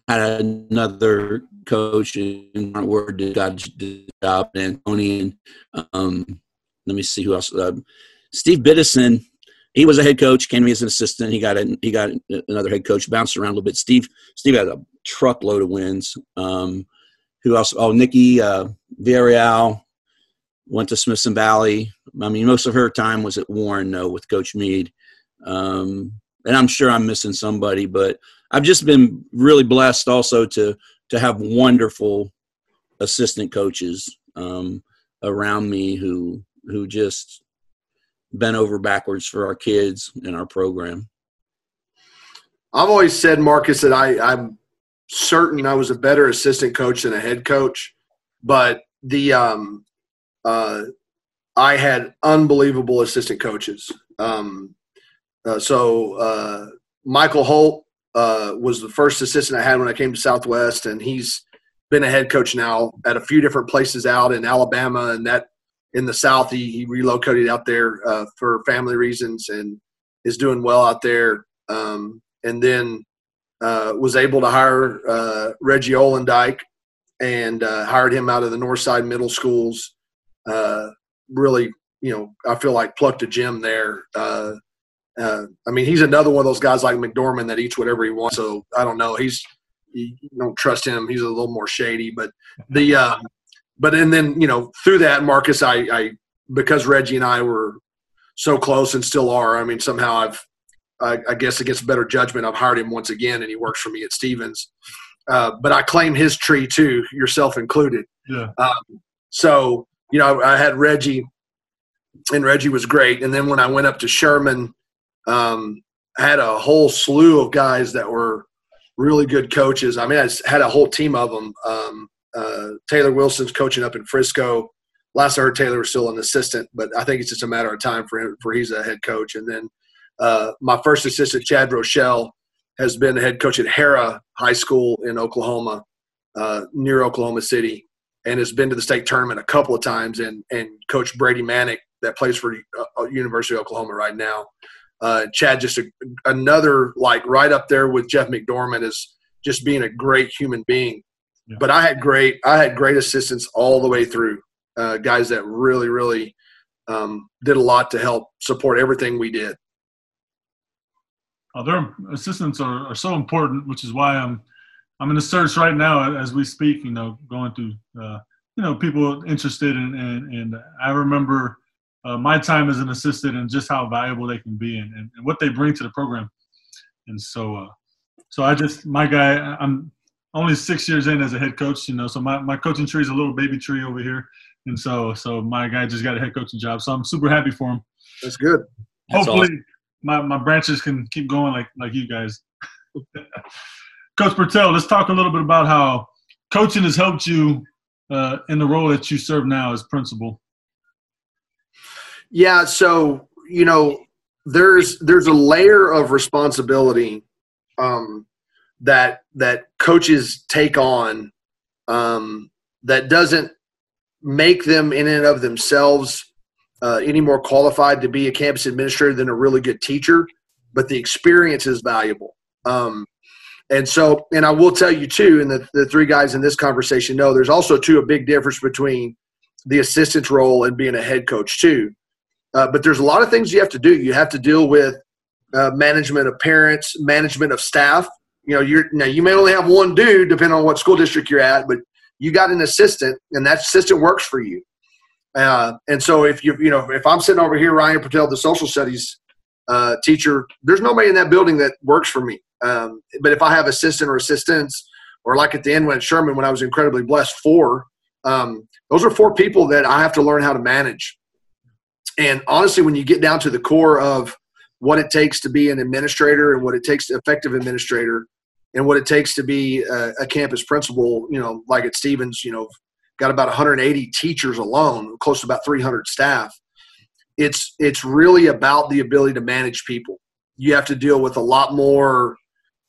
Speaker 2: had another coach in my Word did got the job Tony um, let me see who else. Uh, Steve Biddison, he was a head coach, came to me as an assistant. He got a, he got another head coach, bounced around a little bit. Steve Steve had a truckload of wins. Um, who else? Oh, Nikki uh, Villarreal went to Smithson Valley. I mean, most of her time was at Warren, though, with Coach Mead. Um, and I'm sure I'm missing somebody, but I've just been really blessed also to to have wonderful assistant coaches um, around me who who just bent over backwards for our kids and our program.
Speaker 3: I've always said, Marcus, that I, I'm certain I was a better assistant coach than a head coach, but the um, uh, I had unbelievable assistant coaches. Um, uh, so uh, Michael Holt uh, was the first assistant I had when I came to Southwest, and he's been a head coach now at a few different places out in Alabama and that in the South. He, he relocated out there uh, for family reasons and is doing well out there. Um, and then uh, was able to hire Reggie Olendike and hired him out of the Northside Middle Schools. Uh, really, you know, I feel like plucked a gem there. Uh, uh, I mean, he's another one of those guys like McDorman that eats whatever he wants. So I don't know. He's you don't trust him. He's a little more shady, but the but and then you know through that, Marcus, I, I because Reggie and I were so close and still are. I mean, somehow I've I, I, guess against better judgment, I've hired him once again, and he works for me at Stevens. Uh, but I claim his tree too, yourself included.
Speaker 1: Yeah.
Speaker 3: Um, so you know, I had Reggie, and Reggie was great. And then when I went up to Sherman, um, I had a whole slew of guys that were really good coaches. I mean, I had a whole team of them. Um, uh, Taylor Wilson's coaching up in Frisco. Last I heard, Taylor was still an assistant, but I think it's just a matter of time for him for he's a head coach. And then uh, my first assistant, Chad Rochelle, has been the head coach at Harrah High School in Oklahoma, uh, near Oklahoma City, and has been to the state tournament a couple of times. And and Coach Brady Manick, that plays for uh, University of Oklahoma right now. Uh, Chad, just a, another like right up there with Jeff McDorman, is just being a great human being. Yeah. But I had great, I had great assistants all the way through. Uh, guys that really, really um, did a lot to help support everything we did
Speaker 1: uh, their assistants are, are so important, which is why I'm I'm in the search right now as we speak. You know, going through uh, you know people interested in, and and I remember uh, my time as an assistant and just how valuable they can be and, and, and what they bring to the program. And so, uh, so I just my guy, I'm only six years in as a head coach. You know, so my, my coaching tree is a little baby tree over here. And so, so my guy just got a head coaching job. So I'm super happy for him.
Speaker 3: That's good.
Speaker 1: Hopefully, awesome my, my branches can keep going like like you guys. Coach Purtell, let's talk a little bit about how coaching has helped you uh, in the role that you serve now as principal.
Speaker 3: Yeah, so you know, there's there's a layer of responsibility um, that that coaches take on um, that doesn't make them in and of themselves uh, any more qualified to be a campus administrator than a really good teacher, but the experience is valuable. Um, and so, and I will tell you too, and the, the three guys in this conversation know there's also too a big difference between the assistant role and being a head coach too. Uh, but there's a lot of things you have to do. You have to deal with uh, management of parents, management of staff. You know, you're now you may only have one dude depending on what school district you're at, but you got an assistant, and that assistant works for you. Uh, and so if you you know if I'm sitting over here, Ryan Purtell, the social studies uh, teacher, there's nobody in that building that works for me. Um, but if I have assistant or assistants, or like at the end when Sherman, when I was incredibly blessed, four, um, those are four people that I have to learn how to manage. And honestly, when you get down to the core of what it takes to be an administrator and what it takes to effective administrator and what it takes to be a, a campus principal, you know, like at Stevens, you know, got about 180 teachers alone, close to about 300 staff. It's it's really about the ability to manage people. You have to deal with a lot more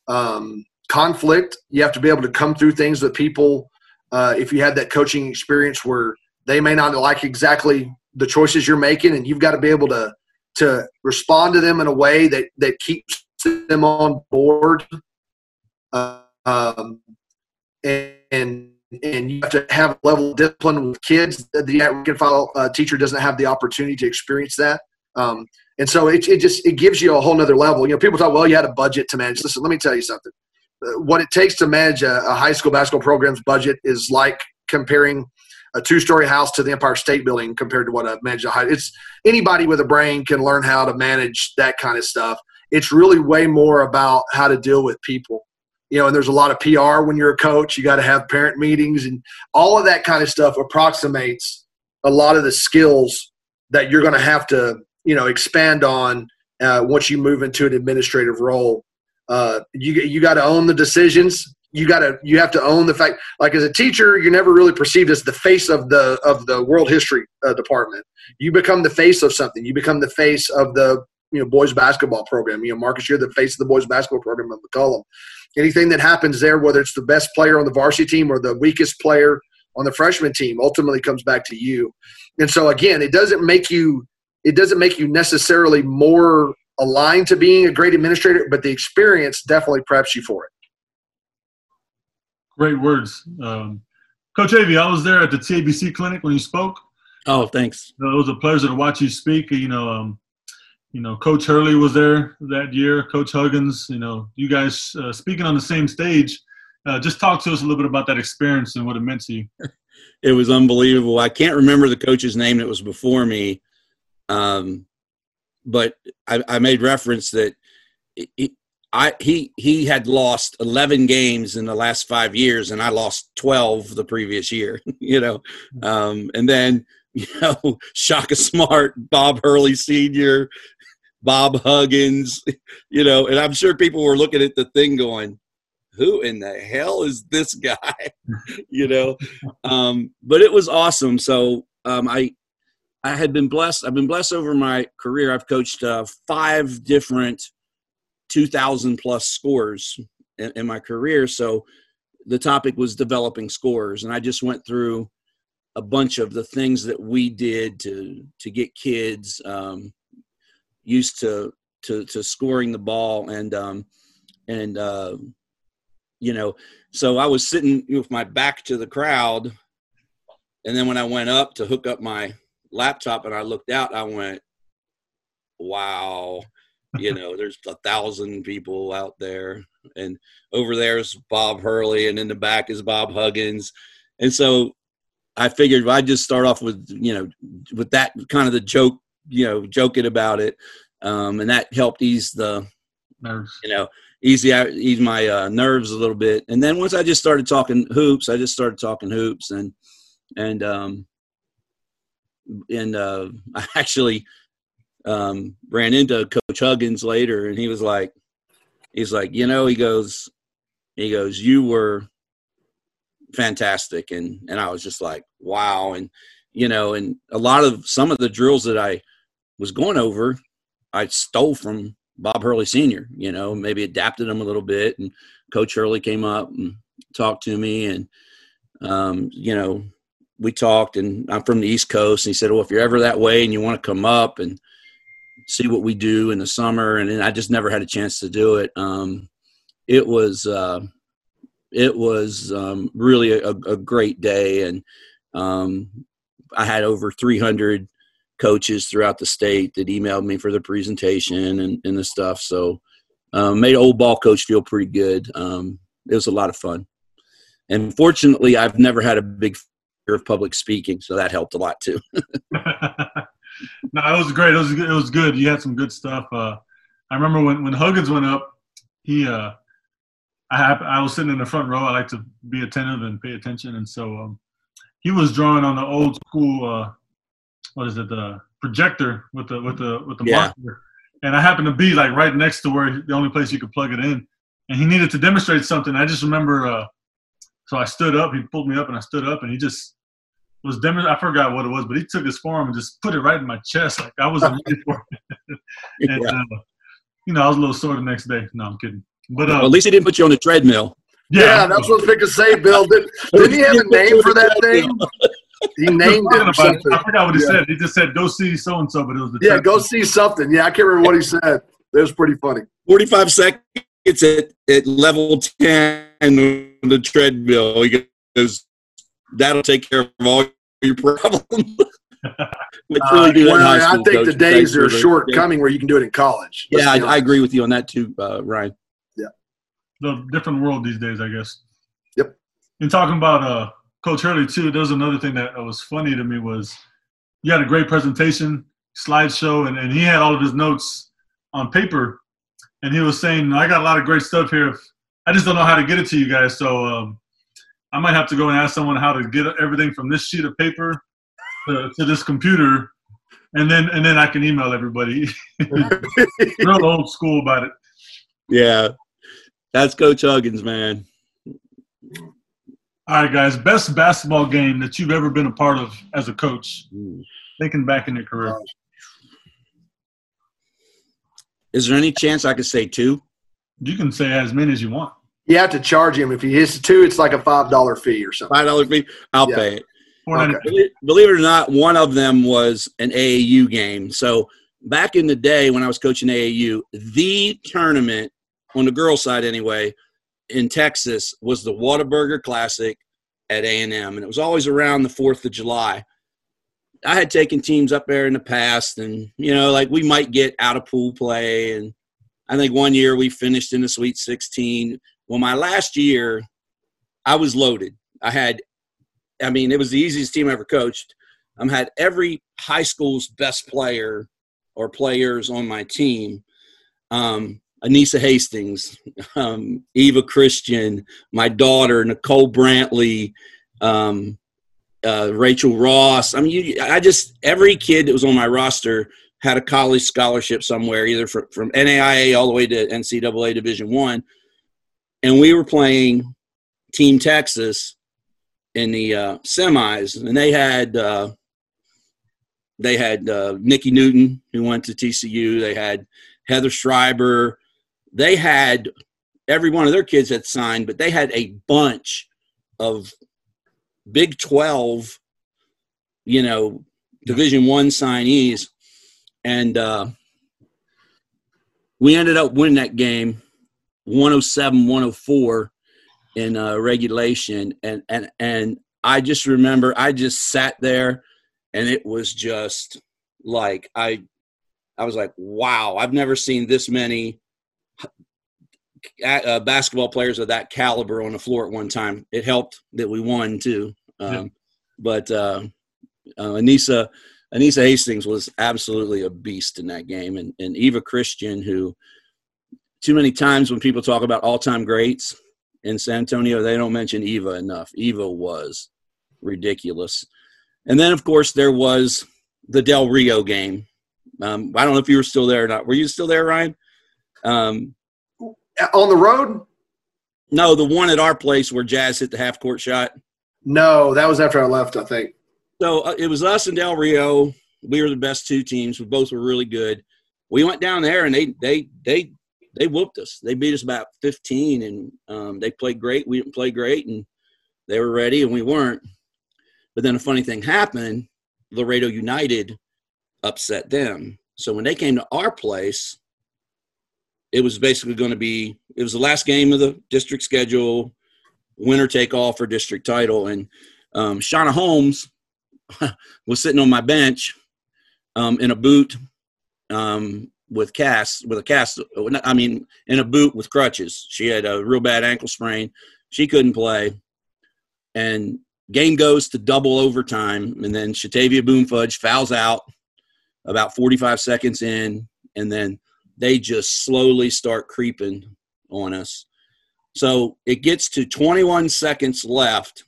Speaker 3: um, conflict. You have to be able to come through things with people. Uh, if you had that coaching experience where they may not like exactly the choices you're making, and you've got to be able to to respond to them in a way that that keeps them on board. Uh, um, and, and and you have to have a level of discipline with kids. That the rank file uh, teacher doesn't have the opportunity to experience that. Um, and so it, it just it gives you a whole nother level. You know, people talk, well, you had a budget to manage. Listen, let me tell you something. what it takes to manage a, a high school basketball program's budget is like comparing a two-story house to the Empire State Building compared to what a manage a high. It's anybody with a brain can learn how to manage that kind of stuff. It's really way more about how to deal with people. You know, and there's a lot of PR when you're a coach. You got to have parent meetings and all of that kind of stuff approximates a lot of the skills that you're going to have to, you know, expand on uh, once you move into an administrative role. Uh, you you got to own the decisions. You got to you have to own the fact like as a teacher you're never really perceived as the face of the of the world history uh, department. You become the face of something. You become the face of the you know boys basketball program. You know marcus you're the face of the boys basketball program at McCollum anything that happens there whether it's the best player on the varsity team or the weakest player on the freshman team ultimately comes back to you and so again it doesn't make you it doesn't make you necessarily more aligned to being a great administrator but the experience definitely preps you for it
Speaker 1: Great words. Um, Coach Avey, I was there at the TABC clinic when you spoke.
Speaker 2: Oh, thanks.
Speaker 1: Uh, it was a pleasure to watch you speak. You know, um, you know, Coach Hurley was there that year. Coach Huggins. You know, you guys uh, speaking on the same stage. Uh, just talk to us a little bit about that experience and what it meant to you.
Speaker 2: it was unbelievable. I can't remember the coach's name that was before me, um, but I, I, made reference that it, I he he had lost 11 games in the last 5 years and I lost 12 the previous year, you know. Um, and then, you know, Shaka Smart, Bob Hurley senior, Bob Huggins, you know, and I'm sure people were looking at the thing going, who in the hell is this guy? you know. Um, but it was awesome. So um, I I had been blessed. I've been blessed over my career. I've coached uh, five different 2,000 plus scores in, in, my career. So the topic was developing scores, and I just went through a bunch of the things that we did to to get kids um, used to, to to scoring the ball and um, and uh, you know. So I was sitting with my back to the crowd, and then when I went up to hook up my laptop and I looked out, I went, "Wow." you know, there's a thousand people out there, and over there is Bob Hurley, and in the back is Bob Huggins, and so I figured if I'd just start off with you know with that kind of the joke, you know, joking about it, um, and that helped ease the nerves, you know, ease the, ease my uh, nerves a little bit, and then once I just started talking hoops, I just started talking hoops, and and um, and uh, I actually um, ran into Coach Huggins later, and he was like, he's like, you know, he goes, he goes, you were fantastic, and and I was just like, wow, and you know, and a lot of some of the drills that I was going over, I stole from Bob Hurley Senior. You know, maybe adapted them a little bit, and Coach Hurley came up and talked to me, and um, you know, we talked, and I'm from the East Coast, and he said, well, if you're ever that way and you want to come up and see what we do in the summer, and I just never had a chance to do it. Um, it was uh, it was um, really a, a, great day, and um, I had over 300 coaches throughout the state that emailed me for the presentation and, and the stuff. So um, made old ball coach feel pretty good. Um, it was a lot of fun, and fortunately, I've never had a big fear of public speaking, so that helped a lot too.
Speaker 1: no, it was great. It was it was good. You had some good stuff. Uh, I remember when when Huggins went up, he uh, I I was sitting in the front row. I like to be attentive and pay attention, and so um, he was drawing on the old school. Uh, what is it? The projector with the with the with the yeah. marker. And I happened to be like right next to where the only place you could plug it in, and he needed to demonstrate something. I just remember. Uh, so I stood up. He pulled me up, and I stood up, and he just was Denver. I forgot what it was, but he took his forearm and just put it right in my chest. Like I wasn't ready for it. and, yeah. uh, you know, I was a little sore the next day. No, I'm kidding. But uh,
Speaker 2: well, at least he didn't put you on the treadmill.
Speaker 3: Yeah, yeah that's what I was say, Bill. Did, didn't he have a name for that thing? He named it.
Speaker 1: Something. I forgot what he yeah. said. He just said, "Go see so and so," but it was the
Speaker 3: yeah, go see something. Yeah, I can't remember what he said. It was pretty funny.
Speaker 2: Forty-five seconds at at level ten on the treadmill. He goes, that'll take care of all your problems.
Speaker 3: really uh, well, I think the days are short coming where you can do it in college.
Speaker 2: Yeah, I, I, agree with you on that too, uh, Ryan.
Speaker 1: The different world these days, I guess.
Speaker 3: Yep.
Speaker 1: And talking about uh, Coach Hurley too, there's another thing that was funny to me was you had a great presentation, slideshow, and, and he had all of his notes on paper, and he was saying, "I got a lot of great stuff here. I just don't know how to get it to you guys, so um, I might have to go and ask someone how to get everything from this sheet of paper to, to this computer." And then, and then I can email everybody. Real old school about it.
Speaker 2: Yeah, that's Coach Huggins, man.
Speaker 1: All right, guys. Best basketball game that you've ever been a part of as a coach, thinking back in your career.
Speaker 2: Is there any chance I could say two?
Speaker 1: You can say as many as you want.
Speaker 3: You have to charge him if he hits two. It's like a five dollar fee or something.
Speaker 2: Five dollar fee. I'll
Speaker 3: Yeah.
Speaker 2: pay it.
Speaker 3: Okay.
Speaker 2: Believe, believe it or not, one of them was an AAU game. So back in the day when I was coaching AAU, the tournament on the girls' side anyway in Texas was the Whataburger Classic at A&M, and it was always around the Fourth of July. I had taken teams up there in the past, and you know, like we might get out of pool play, and I think one year we finished in the Sweet 16. Well, my last year, I was loaded. I had I mean, it was the easiest team I ever coached. I um, had every high school's best player or players on my team. Um, Anissa Hastings, um, Eva Christian, my daughter Nicole Brantley, um, uh, Rachel Ross. I mean, you, I just every kid that was on my roster had a college scholarship somewhere, either from, from NAIA all the way to NCAA Division One, and we were playing Team Texas in the uh, semis, and they had uh, they had uh, Nikki Newton who went to TCU. They had Heather Schreiber. They had every one of their kids had signed, but they had a bunch of Big Twelve, you know, Division One signees, and uh, we ended up winning that game, 107-104 in uh, regulation, and and and I just remember I just sat there, and it was just like I, I was like, wow, I've never seen this many uh, basketball players of that caliber on the floor at one time. It helped that we won too, um, yeah. but uh, uh, Anissa Anissa Hastings was absolutely a beast in that game, and and Eva Christian, who too many times when people talk about all time greats in San Antonio, they don't mention Eva enough. Eva was ridiculous. And then, of course, there was the Del Rio game. Um, I don't know if you were still there or not. Were you still there, Ryan? Um,
Speaker 3: On the road?
Speaker 2: No, the one at our place where Jazz hit the half court shot.
Speaker 3: No, that was after I left, I think.
Speaker 2: So uh, it was us and Del Rio. We were the best two teams. We both were really good. We went down there and they they they they whooped us. They beat us about 15, and um, they played great. We didn't play great, and they were ready, and we weren't. But then a funny thing happened. Laredo United upset them. So when they came to our place, it was basically going to be it was the last game of the district schedule, winner take all for district title, and um, Shauna Holmes was sitting on my bench um, in a boot. Um, with cast with a cast i mean in a boot with crutches. She had a real bad ankle sprain. She couldn't play. And game goes to double overtime and then shatavia boomfudge fouls out about 45 seconds in and then they just slowly start creeping on us so it gets to 21 seconds left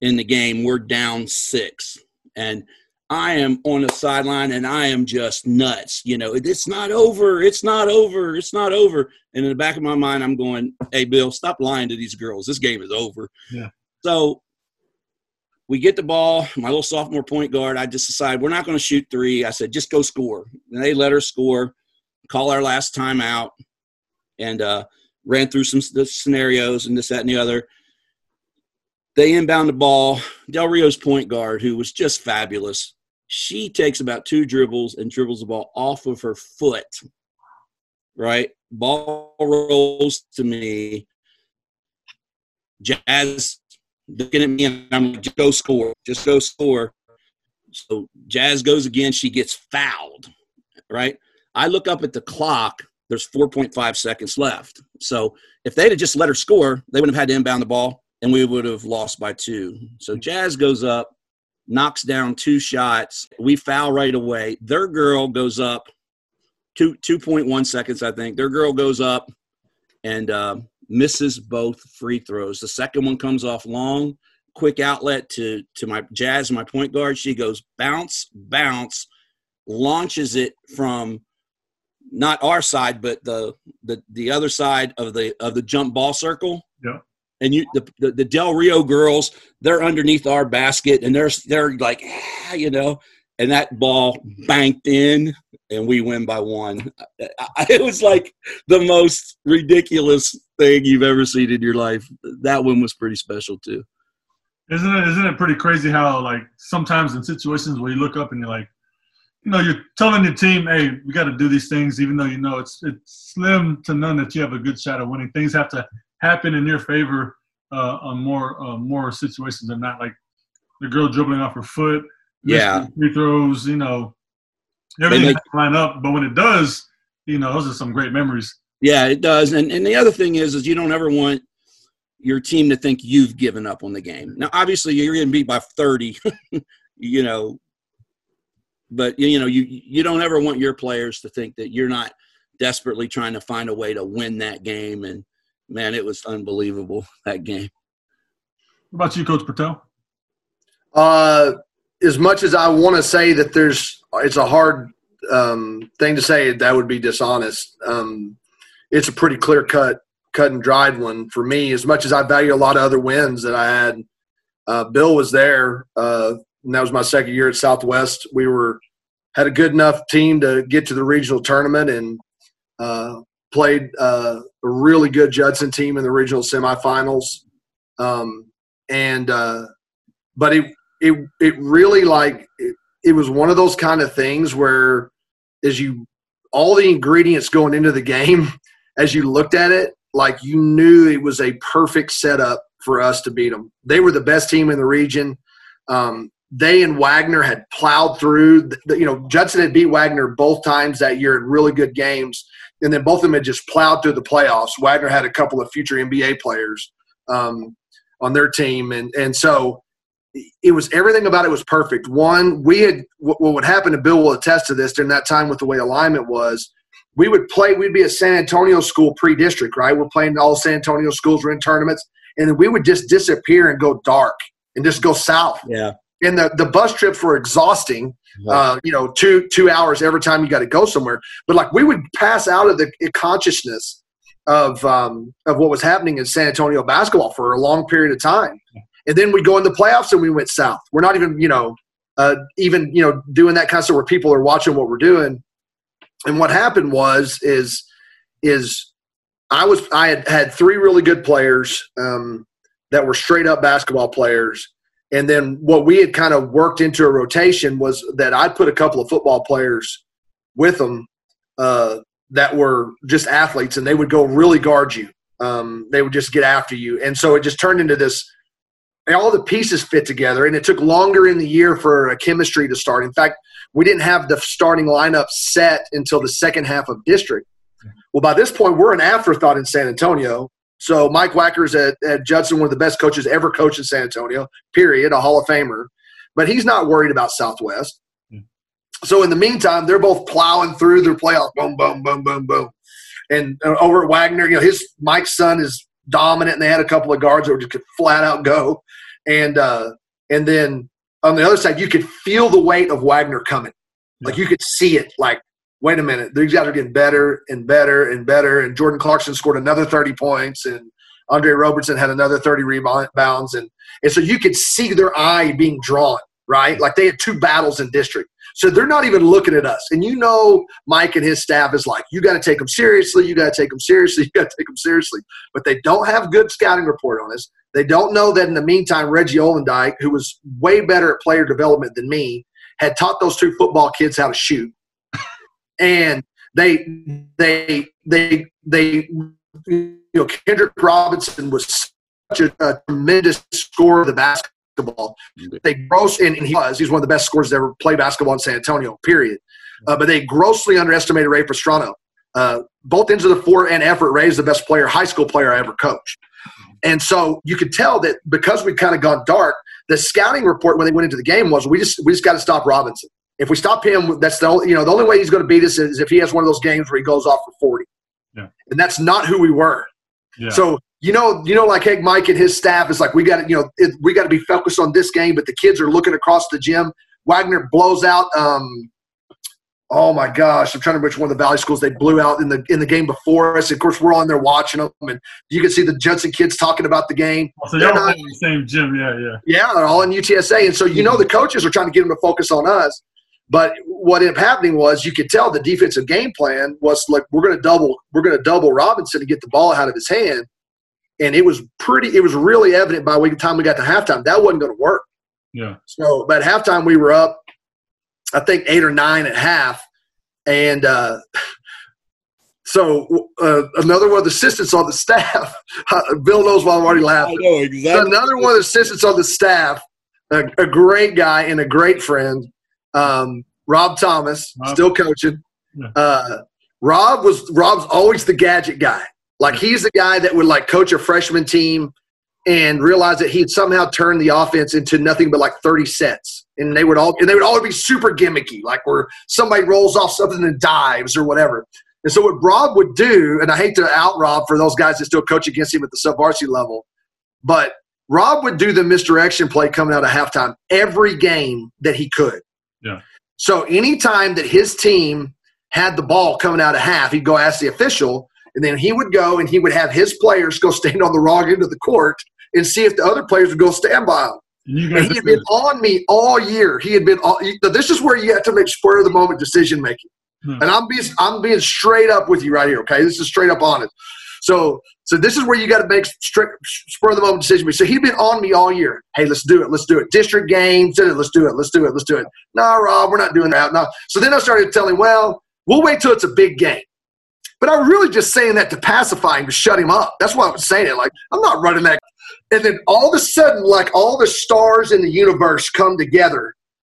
Speaker 2: in the game we're down six and I am on the sideline and I am just nuts. You know, it's not over. It's not over. It's not over. And in the back of my mind, I'm going, hey, Bill, stop lying to these girls. This game is over.
Speaker 1: Yeah.
Speaker 2: So we get the ball. My little sophomore point guard, I just decided we're not going to shoot three. I said, just go score. And they let her score, call our last time out and uh, ran through some scenarios and this, that, and the other. They inbound the ball. Del Rio's point guard, who was just fabulous, she takes about two dribbles and dribbles the ball off of her foot. Right? Ball rolls to me. Jazz looking at me and I'm like, go score. Just go score. So Jazz goes again. She gets fouled. Right? I look up at the clock. there's 4.5 seconds left. So if they'd have just let her score, they would have had to inbound the ball and we would have lost by two. So Jazz goes up, knocks down two shots. We foul right away. Their girl goes up two 2.1 seconds, I think. Their girl goes up and uh, misses both free throws. The second one comes off long, quick outlet to to my Jazz, my point guard. She goes bounce, bounce, launches it from not our side, but the the the other side of the of the jump ball circle.
Speaker 1: Yeah.
Speaker 2: And you the, the, the Del Rio girls, they're underneath our basket and they're they're like, ah, you know, and that ball banked in and we win by one. It was like the most ridiculous thing you've ever seen in your life. That one was pretty special too.
Speaker 1: Isn't it? Isn't it pretty crazy how like sometimes in situations where you look up and you're like, you know, you're telling your team, "Hey, we got to do these things," even though you know it's it's slim to none that you have a good shot of winning. Things have to happen in your favor uh, on more uh, more situations than not. Like the girl dribbling off her foot,
Speaker 2: yeah,
Speaker 1: free throws, you know, everything make, line up. But when it does, you know, those are some great memories.
Speaker 2: Yeah, it does. And and the other thing is, is you don't ever want your team to think you've given up on the game. Now, obviously, you're going to beat by 30, you know, but you know, you you don't ever want your players to think that you're not desperately trying to find a way to win that game. And man, it was unbelievable that game.
Speaker 1: What about you, Coach Purtell?
Speaker 3: Uh, as much as I want to say that there's, it's a hard um, thing to say. That would be dishonest. Um, it's a pretty clear cut, cut and dried one for me. As much as I value a lot of other wins that I had, uh, Bill was there, uh, and that was my second year at Southwest. We were had a good enough team to get to the regional tournament and uh, played uh, a really good Judson team in the regional semifinals. Um, and uh, but it it it really like it, it was one of those kind of things where as you all the ingredients going into the game as you looked at it like you knew it was a perfect setup for us to beat them they were the best team in the region um, they and wagner had plowed through the, you know judson had beat wagner both times that year in really good games and then both of them had just plowed through the playoffs wagner had a couple of future nba players um, on their team and and so it was everything about it was perfect. One, we had what, what would happen, and Bill will attest to this during that time with the way alignment was. We would play. We'd be a San Antonio school pre-district, right? We're playing all San Antonio schools were in tournaments, and then we would just disappear and go dark and just go south.
Speaker 2: Yeah.
Speaker 3: And the, the bus trips were exhausting. Uh, you know, two two hours every time you got to go somewhere. But like we would pass out of the consciousness of um, of what was happening in San Antonio basketball for a long period of time and then we'd go in the playoffs and we went south. We're not even, you know, uh, even you know doing that kind of stuff where people are watching what we're doing. And what happened was is is I was I had had three really good players um, that were straight up basketball players. And then what we had kind of worked into a rotation was that I put a couple of football players with them uh, that were just athletes, and they would go really guard you. Um, they would just get after you, and so it just turned into this all the pieces fit together, and it took longer in the year for a chemistry to start. In fact, we didn't have the starting lineup set until the second half of district. Well, by this point, we're an afterthought in San Antonio. So Mike Wacker's at, at Judson, one of the best coaches ever coached in San Antonio, period, a Hall of Famer. But he's not worried about Southwest. So in the meantime, they're both plowing through their playoffs, boom, boom, boom, boom, boom. And uh, over at Wagner, you know, his Mike's son is dominant, and they had a couple of guards that would just flat out go. And uh, and then on the other side, you could feel the weight of Wagner coming. Like you could see it. Like, wait a minute, these guys are getting better and better and better. And Jordan Clarkson scored another 30 points, and Andre Roberson had another 30 rebounds, and and so you could see their eye being drawn. Right, like they had two battles in district. So they're not even looking at us. And you know, Mike and his staff is like, you got to take them seriously. You got to take them seriously. You got to take them seriously. But they don't have good scouting report on us. They don't know that in the meantime, Reggie Olendike, who was way better at player development than me, had taught those two football kids how to shoot. And they, they, they, they, you know, Kendrick Robinson was such a, a tremendous scorer of the basketball. They gross and, he was he's one of the best scorers to ever play basketball in San Antonio. Period. Uh, but they grossly underestimated Ray Pastrano. uh, both ends of the floor and effort. Ray is the best player, high school player I ever coached. And so you could tell that because we kind of gone dark, the scouting report when they went into the game was we just we just got to stop Robinson. If we stop him, that's the only, you know the only way he's going to beat us is if he has one of those games where he goes off for forty.
Speaker 1: Yeah.
Speaker 3: And that's not who we were.
Speaker 1: Yeah.
Speaker 3: So you know, you know, like hey, Mike and his staff is like we got to, you know, it, we got to be focused on this game, but the kids are looking across the gym. Wagner blows out. Um, oh my gosh, I'm trying to remember which one of the Valley schools they blew out in the in the game before us. Of course, we're all in there watching them, and you can see the Judson kids talking about the game.
Speaker 1: so y'all not, in the same gym, yeah, yeah,
Speaker 3: yeah, they're all in UTSA, and so you know the coaches are trying to get them to focus on us. But what ended up happening was you could tell the defensive game plan was like we're going to double we're going to double Robinson to get the ball out of his hand, and it was pretty it was really evident by the time we got to halftime that wasn't going to work.
Speaker 1: Yeah.
Speaker 3: So, but halftime we were up, I think eight or nine at half, and uh, so uh, another one of the assistants on the staff, Bill knows why I'm already laughing.
Speaker 2: I know exactly.
Speaker 3: Another one of the assistants on the staff, a, a great guy and a great friend, um, Rob Thomas, Rob. still coaching. Uh, Rob was Rob's always the gadget guy. Like he's the guy that would like coach a freshman team and realize that he'd somehow turned the offense into nothing but like 30 sets. And they would all and they would all be super gimmicky, like where somebody rolls off something and dives or whatever. And so what Rob would do, and I hate to out Rob for those guys that still coach against him at the sub varsity level, but Rob would do the misdirection play coming out of halftime every game that he could.
Speaker 1: Yeah.
Speaker 3: So anytime that his team had the ball coming out of half, he'd go ask the official, and then he would go and he would have his players go stand on the wrong end of the court and see if the other players would go stand by him. And, and he had been on me all year. He had been. All, this is where you have to make spur of the moment decision making. Hmm. And I'm being I'm being straight up with you right here. Okay, this is straight up honest. So so this is where you got to make straight, spur of the moment decision. So he'd been on me all year. Hey, let's do it. Let's do it. District games. Let's do it. Let's do it. Let's do it. No, Rob, we're not doing that. No. So then I started telling, well, we'll wait till it's a big game. But I'm really just saying that to pacify him, to shut him up. That's why I was saying it. Like, I'm not running that. And then all of a sudden, like all the stars in the universe come together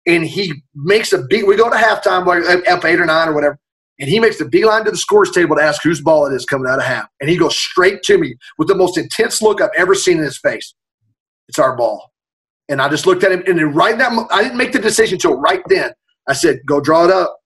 Speaker 3: and he makes a beat. We go to halftime, like up eight or nine or whatever. And he makes the beeline to the scores table to ask whose ball it is coming out of half. And he goes straight to me with the most intense look I've ever seen in his face. It's our ball. And I just looked at him, and then right that I didn't make the decision until right then. I said, "Go draw it up."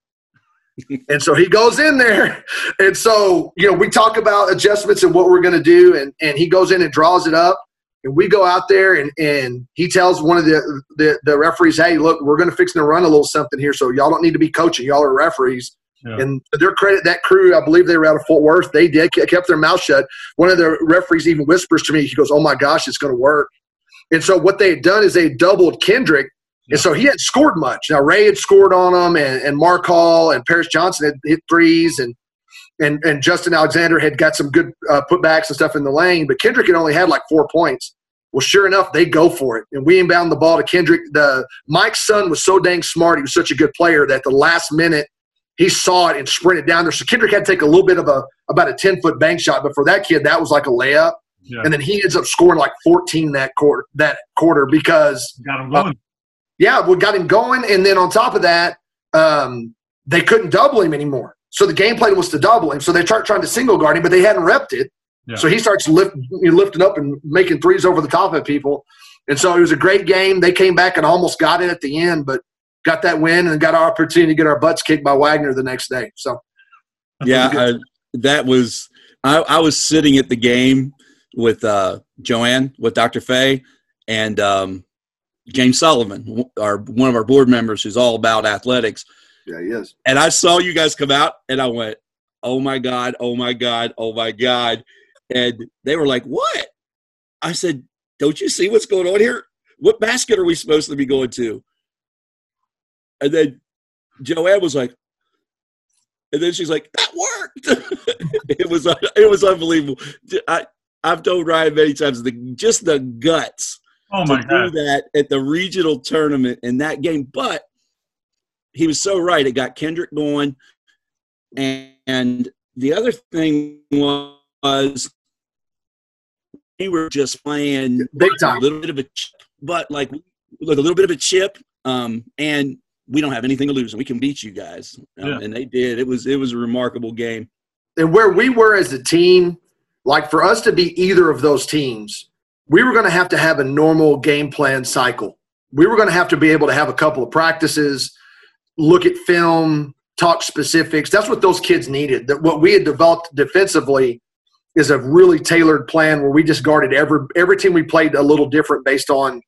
Speaker 3: and so he goes in there, and so you know we talk about adjustments and what we're going to do, and and he goes in and draws it up, and we go out there, and and he tells one of the the, the referees, "Hey, look, we're going to fix and run a little something here, so y'all don't need to be coaching, y'all are referees." Yeah. And to their credit, that crew, I believe they were out of Fort Worth. They did kept their mouth shut. One of the referees even whispers to me, he goes, "Oh my gosh, it's going to work." And so what they had done is they doubled Kendrick, yeah. and so he had scored much. Now Ray had scored on him, and, and Mark Hall and Paris Johnson had hit threes, and and and Justin Alexander had got some good uh, putbacks and stuff in the lane, but Kendrick had only had like four points. Well, sure enough, they go for it, and we inbound the ball to Kendrick. The Mike's son was so dang smart; he was such a good player that the last minute he saw it and sprinted down there. So Kendrick had to take a little bit of a about a ten foot bank shot, but for that kid, that was like a layup. Yeah. And then he ends up scoring like 14 that quarter that quarter because
Speaker 1: got him going. Uh,
Speaker 3: yeah, we got him going, and then on top of that, um, they couldn't double him anymore. So the game plan was to double him. So they start trying to single guard him, but they hadn't repped it. Yeah. So he starts lift, lifting up and making threes over the top of people. And so it was a great game. They came back and almost got it at the end, but got that win and got our opportunity to get our butts kicked by Wagner the next day. So,
Speaker 2: yeah, I, that was I, I, was sitting at the game with uh, Joanne with Dr. Fay and um, James Sullivan, our one of our board members who's all about athletics.
Speaker 3: Yeah, he is.
Speaker 2: And I saw you guys come out, and I went, "Oh my god! Oh my god! Oh my god!" And they were like, "What?" I said, "Don't you see what's going on here? What basket are we supposed to be going to?" And then Joanne was like, and then she's like, "That worked." it was it was unbelievable. I I've told Ryan many times the just the guts
Speaker 1: oh my
Speaker 2: to
Speaker 1: God.
Speaker 2: do that at the regional tournament in that game. But he was so right; it got Kendrick going, and, and the other thing was we were just playing
Speaker 3: big time,
Speaker 2: a little bit of a chip, but like like a little bit of a chip, um, and we don't have anything to lose and we can beat you guys. Um, yeah. And they did. It was it was a remarkable game.
Speaker 3: and where we were as a team, like for us to be either of those teams, we were going to have to have a normal game plan cycle. We were going to have to be able to have a couple of practices, look at film, talk specifics. That's what those kids needed. That what we had developed defensively is a really tailored plan where we just guarded every every team we played a little different based on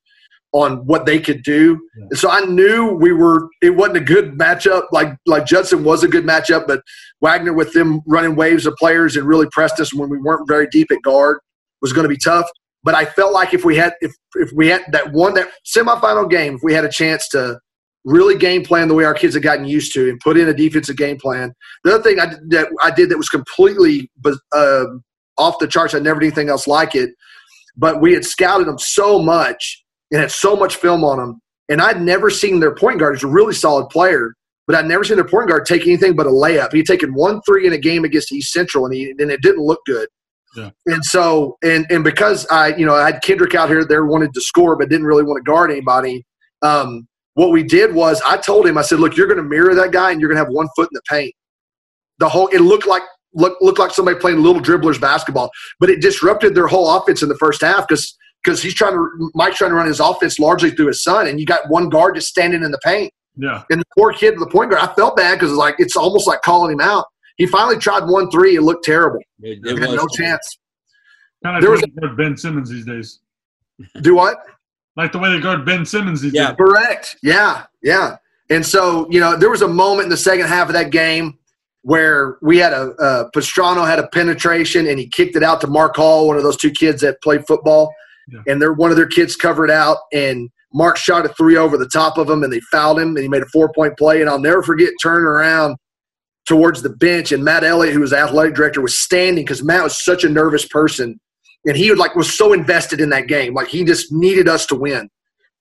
Speaker 3: on what they could do. Yeah. And so I knew we were it wasn't a good matchup like like Judson was a good matchup, but Wagner with them running waves of players and really pressed us when we weren't very deep at guard was going to be tough. But I felt like if we had if if we had that one that semifinal game, if we had a chance to really game plan the way our kids had gotten used to and put in a defensive game plan. The other thing I, that I did that was completely uh, off the charts. I never did anything else like it. But we had scouted them so much and had so much film on them. And I'd never seen their point guard. He's a really solid player, but I'd never seen their point guard take anything but a layup. He'd taken one three in a game against East Central, and, he, and it didn't look good. Yeah. And so, and and because I, you know, I had Kendrick out here there wanted to score, but didn't really want to guard anybody. Um, what we did was I told him, I said, look, you're going to mirror that guy, and you're going to have one foot in the paint. The whole it looked like look, looked like somebody playing little dribblers basketball, but it disrupted their whole offense in the first half because because he's trying to Mike's trying to run his offense largely through his son, and you got one guard just standing in the paint.
Speaker 1: Yeah.
Speaker 3: And the poor kid, the point guard, I felt bad because it's like it's almost like calling him out. He finally tried one three. It looked terrible. It, it had no chance.
Speaker 1: Kind of there was a, Ben Simmons these days.
Speaker 3: Do what?
Speaker 1: Like the way they guard Ben Simmons these
Speaker 3: yeah.
Speaker 1: days.
Speaker 3: Correct. Yeah. Yeah. And so, you know, there was a moment in the second half of that game where we had a uh, Pastrano had a penetration and he kicked it out to Mark Hall, one of those two kids that played football, yeah. and they're one of their kids covered out, and Mark shot a three over the top of him, and they fouled him, and he made a four point play, and I'll never forget turning around towards the bench, and Matt Elliott, who was athletic director, was standing because Matt was such a nervous person, and he like was so invested in that game, like he just needed us to win,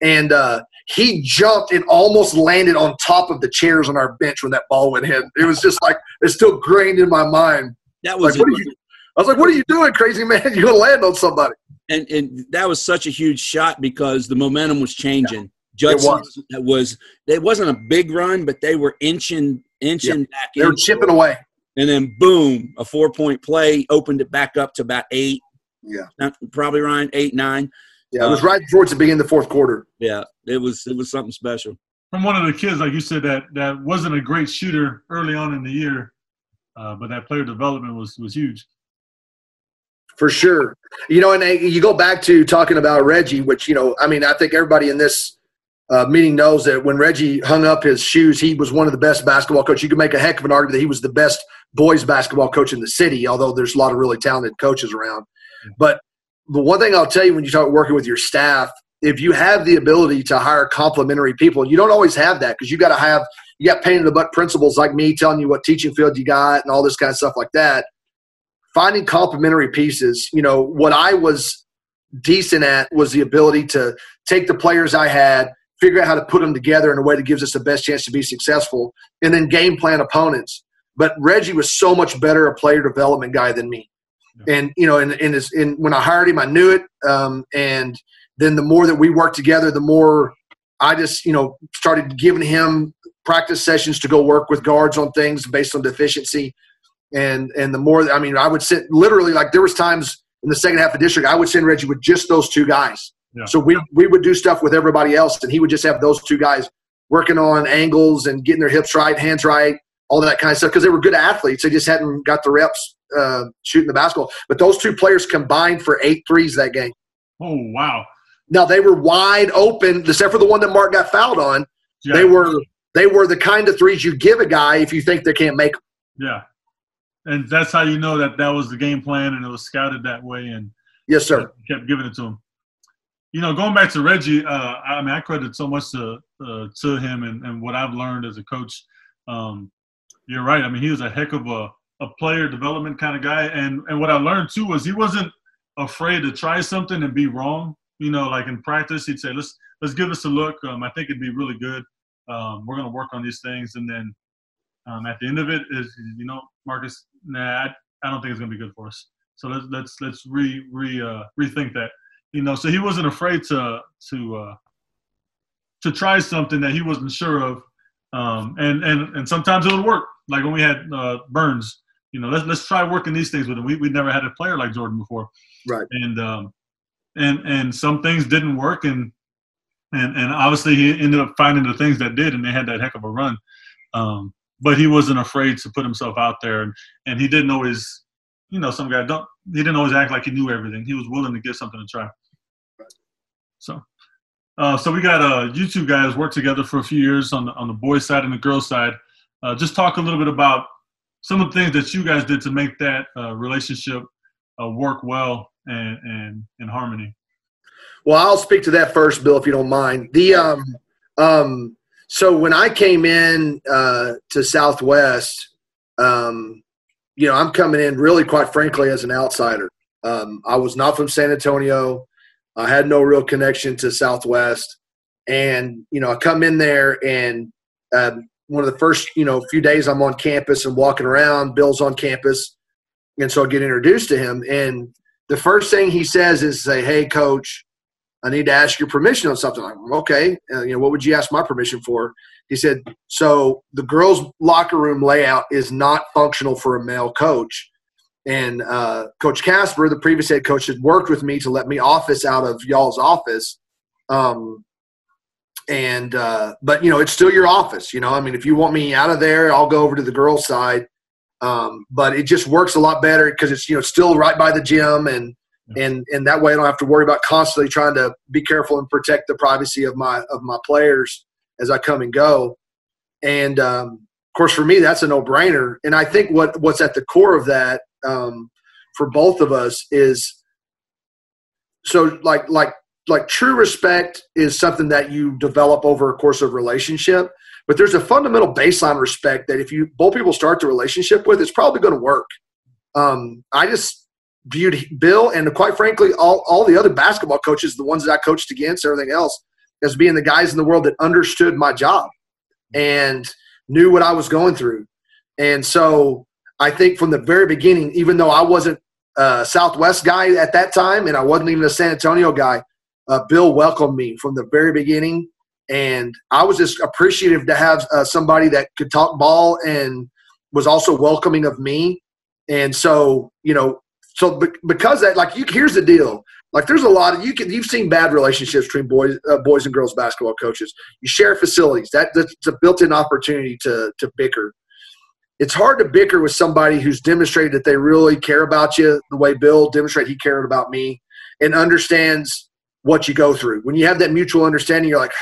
Speaker 3: and uh, he jumped and almost landed on top of the chairs on our bench when that ball went in. It was just like it's still grained in my mind.
Speaker 2: That was
Speaker 3: like, you, I was like, "What are you doing, crazy man? You're gonna land on somebody."
Speaker 2: And and that was such a huge shot because the momentum was changing. Yeah. Judson it was. was it wasn't a big run, but they were inching inching yeah. back.
Speaker 3: They were chipping away.
Speaker 2: And then boom, a four point play opened it back up to about eight.
Speaker 3: Yeah,
Speaker 2: Not, probably Ryan eight nine.
Speaker 3: Yeah, it was uh, right towards the beginning of the fourth quarter.
Speaker 2: Yeah, it was it was something special.
Speaker 1: From one of the kids, like you said, that that wasn't a great shooter early on in the year, uh, but that player development was was huge.
Speaker 3: For sure, you know, and you go back to talking about Reggie, which you know, I mean, I think everybody in this uh, meeting knows that when Reggie hung up his shoes, he was one of the best basketball coaches. You could make a heck of an argument that he was the best boys basketball coach in the city, although there's a lot of really talented coaches around. But the one thing I'll tell you when you start working with your staff, if you have the ability to hire complementary people, you don't always have that because you got to have you got pain in the butt principals like me telling you what teaching field you got and all this kind of stuff like that. Finding complementary pieces, you know, what I was decent at was the ability to take the players I had, figure out how to put them together in a way that gives us the best chance to be successful, and then game plan opponents. But Reggie was so much better a player development guy than me and you know, and and, and when I hired him, I knew it. Um, and then the more that we worked together, the more I just you know started giving him practice sessions to go work with guards on things based on deficiency. And and the more I mean, I would sit literally like there was times in the second half of district I would send Reggie with just those two guys. Yeah. So we we would do stuff with everybody else, and he would just have those two guys working on angles and getting their hips right, hands right, all that kind of stuff because they were good athletes. They just hadn't got the reps uh, shooting the basketball. But those two players combined for eight threes that game.
Speaker 1: Oh wow!
Speaker 3: Now they were wide open, except for the one that Mark got fouled on. Yeah. They were they were the kind of threes you give a guy if you think they can't make them.
Speaker 1: Yeah, and that's how you know that that was the game plan and it was scouted that way. And
Speaker 3: yes, sir,
Speaker 1: kept giving it to him. You know, going back to Reggie, uh, I mean, I credit so much to uh, to him and, and what I've learned as a coach. Um, you're right. I mean, he was a heck of a a player development kind of guy. And and what I learned too was he wasn't afraid to try something and be wrong. You know, like in practice, he'd say, "Let's let's give this a look. Um, I think it'd be really good. Um, we're gonna work on these things." And then um, at the end of it, is you know, Marcus, nah, I, don't think it's gonna be good for us. So let's let's let's re re uh, rethink that. You know, so he wasn't afraid to to uh, to try something that he wasn't sure of, um, and and and sometimes it would work. Like when we had uh, Burns, you know, let's let's try working these things with him. We we never had a player like Jordan before,
Speaker 3: right?
Speaker 1: And um, and and some things didn't work, and and and obviously he ended up finding the things that did, and they had that heck of a run. Um, but he wasn't afraid to put himself out there, and and he didn't always, you know, some guy don't he didn't always act like he knew everything. He was willing to give something a try. So. Uh, so we got uh, you two guys worked together for a few years on the on the boys side and the girls side. Uh, just talk a little bit about some of the things that you guys did to make that uh, relationship uh, work well and, and in harmony.
Speaker 3: Well, I'll speak to that first, Bill, if you don't mind. The um, um, so when I came in uh, to Southwest, um, you know, I'm coming in really, quite frankly, as an outsider. Um, I was not from San Antonio. I had no real connection to Southwest, and you know, I come in there, and um, one of the first, you know, few days I'm on campus and walking around. Bill's on campus, and so I get introduced to him, and the first thing he says is, "Say, hey, coach." I need to ask your permission on something. I'm okay. Uh, you know, what would you ask my permission for? He said, so the girls' locker room layout is not functional for a male coach. And uh, Coach Casper, the previous head coach, had worked with me to let me office out of y'all's office. Um, and uh, but you know, it's still your office. You know, I mean, if you want me out of there, I'll go over to the girls' side. Um, but it just works a lot better because it's you know still right by the gym and and and that way I don't have to worry about constantly trying to be careful and protect the privacy of my of my players as I come and go. And um, of course, for me, that's a no brainer. And I think what what's at the core of that um, for both of us is so like like like true respect is something that you develop over a course of relationship. But there's a fundamental baseline respect that if you both people start the relationship with, it's probably going to work. Um, I just viewed Bill and quite frankly all, all the other basketball coaches, the ones that I coached against, everything else, as being the guys in the world that understood my job and knew what I was going through. And so I think from the very beginning, even though I wasn't a Southwest guy at that time and I wasn't even a San Antonio guy, uh, Bill welcomed me from the very beginning. And I was just appreciative to have uh, somebody that could talk ball and was also welcoming of me. And so, you know, so because that, like, you here's the deal. Like, there's a lot of you can you've seen bad relationships between boys, uh, boys and girls basketball coaches. You share facilities. That that's a built-in opportunity to to bicker. It's hard to bicker with somebody who's demonstrated that they really care about you the way Bill demonstrated he cared about me and understands what you go through. When you have that mutual understanding, you're like,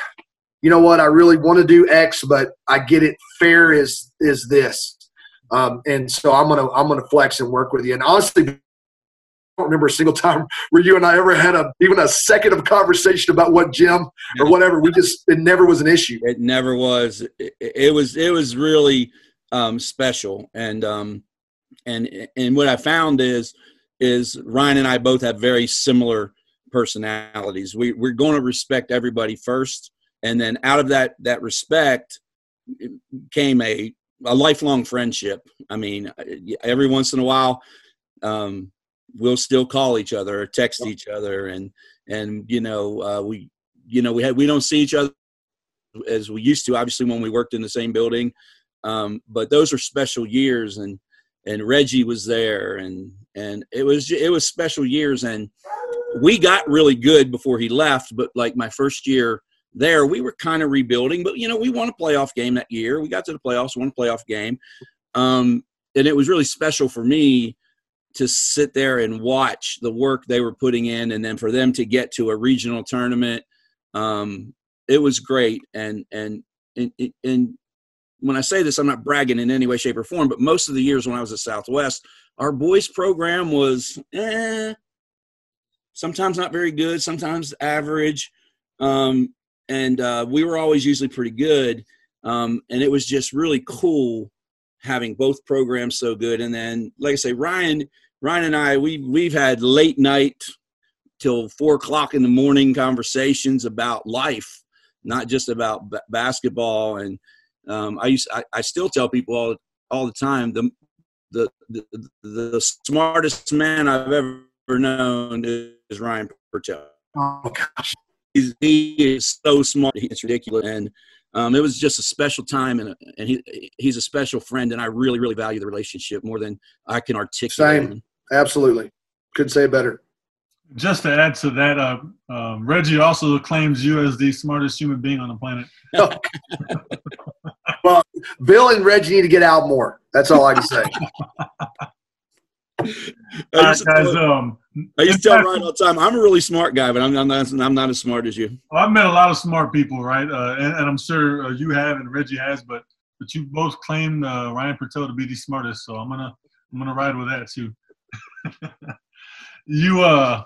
Speaker 3: you know what, I really want to do X, but I get it. Fair is is this, um, and so I'm gonna I'm gonna flex and work with you. And honestly, don't remember a single time where you and I ever had a even a second of conversation about what gym or whatever. We just it never was an issue.
Speaker 2: It never was. It, it was it was really um, special, and um, and and what I found is is Ryan and I both have very similar personalities. We we're going to respect everybody first, and then out of that that respect came a a lifelong friendship. I mean, every once in a while, um, we'll still call each other or text each other and and you know uh, we you know we had we don't see each other as we used to obviously when we worked in the same building. Um, but those are special years and and Reggie was there and and it was it was special years and we got really good before he left but like my first year there we were kind of rebuilding but you know we won a playoff game that year. We got to the playoffs won a playoff game. Um, and it was really special for me to sit there and watch the work they were putting in and then for them to get to a regional tournament um, it was great and and and, and when I say this, I'm not bragging in any way, shape, or form, but most of the years when I was at Southwest, our boys program was eh, sometimes not very good, sometimes average. Um, and uh, we were always usually pretty good. Um, and it was just really cool having both programs so good. And then, like I say, Ryan, Ryan and I, we we've had late night till four o'clock in the morning conversations about life, not just about b- basketball. And um, I used, I, I, still tell people all all the time the, the the the smartest man I've ever known is Ryan Purtell.
Speaker 3: Oh gosh,
Speaker 2: He's, he is so smart. It's ridiculous. And um, it was just a special time, and and he he's a special friend, and I really really value the relationship more than I can articulate.
Speaker 3: Same, absolutely, couldn't say better.
Speaker 1: Just to add to that, uh, um, Reggie also claims you as the smartest human being on the planet.
Speaker 3: well, Bill and Reggie need to get out more. That's all I can say.
Speaker 2: I used, guys, tell, um, I used to tell Ryan all the time, I'm a really smart guy, but I'm, I'm, not, I'm not as smart as you.
Speaker 1: Well, I've met a lot of smart people, right? Uh, and, and, I'm sure uh, you have and Reggie has, but but you both claim uh, Ryan Purtell to be the smartest, so I'm gonna I'm gonna ride with that too. you uh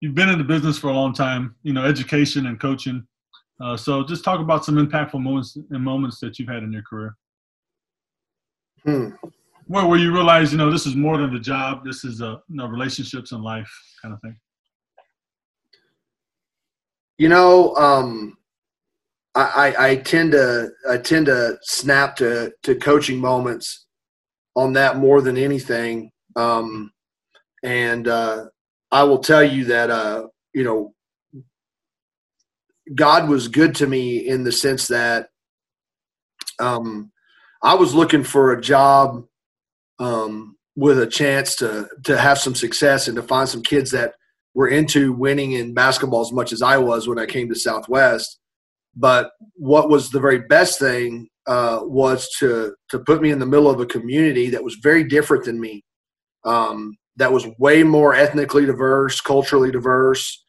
Speaker 1: you've been in the business for a long time, you know, education and coaching. Uh, so just talk about some impactful moments and moments that you've had in your career. Hmm where, where you realize, you know, this is more than the job. This is, a, you know, relationships and life kind of thing.
Speaker 3: You know, um, I, I, I tend to I tend to snap to to coaching moments on that more than anything. Um, and uh, I will tell you that uh, you know God was good to me in the sense that um, I was looking for a job um, with a chance to to have some success and to find some kids that were into winning in basketball as much as I was when I came to Southwest. But what was the very best thing uh, was to to put me in the middle of a community that was very different than me, um, that was way more ethnically diverse, culturally diverse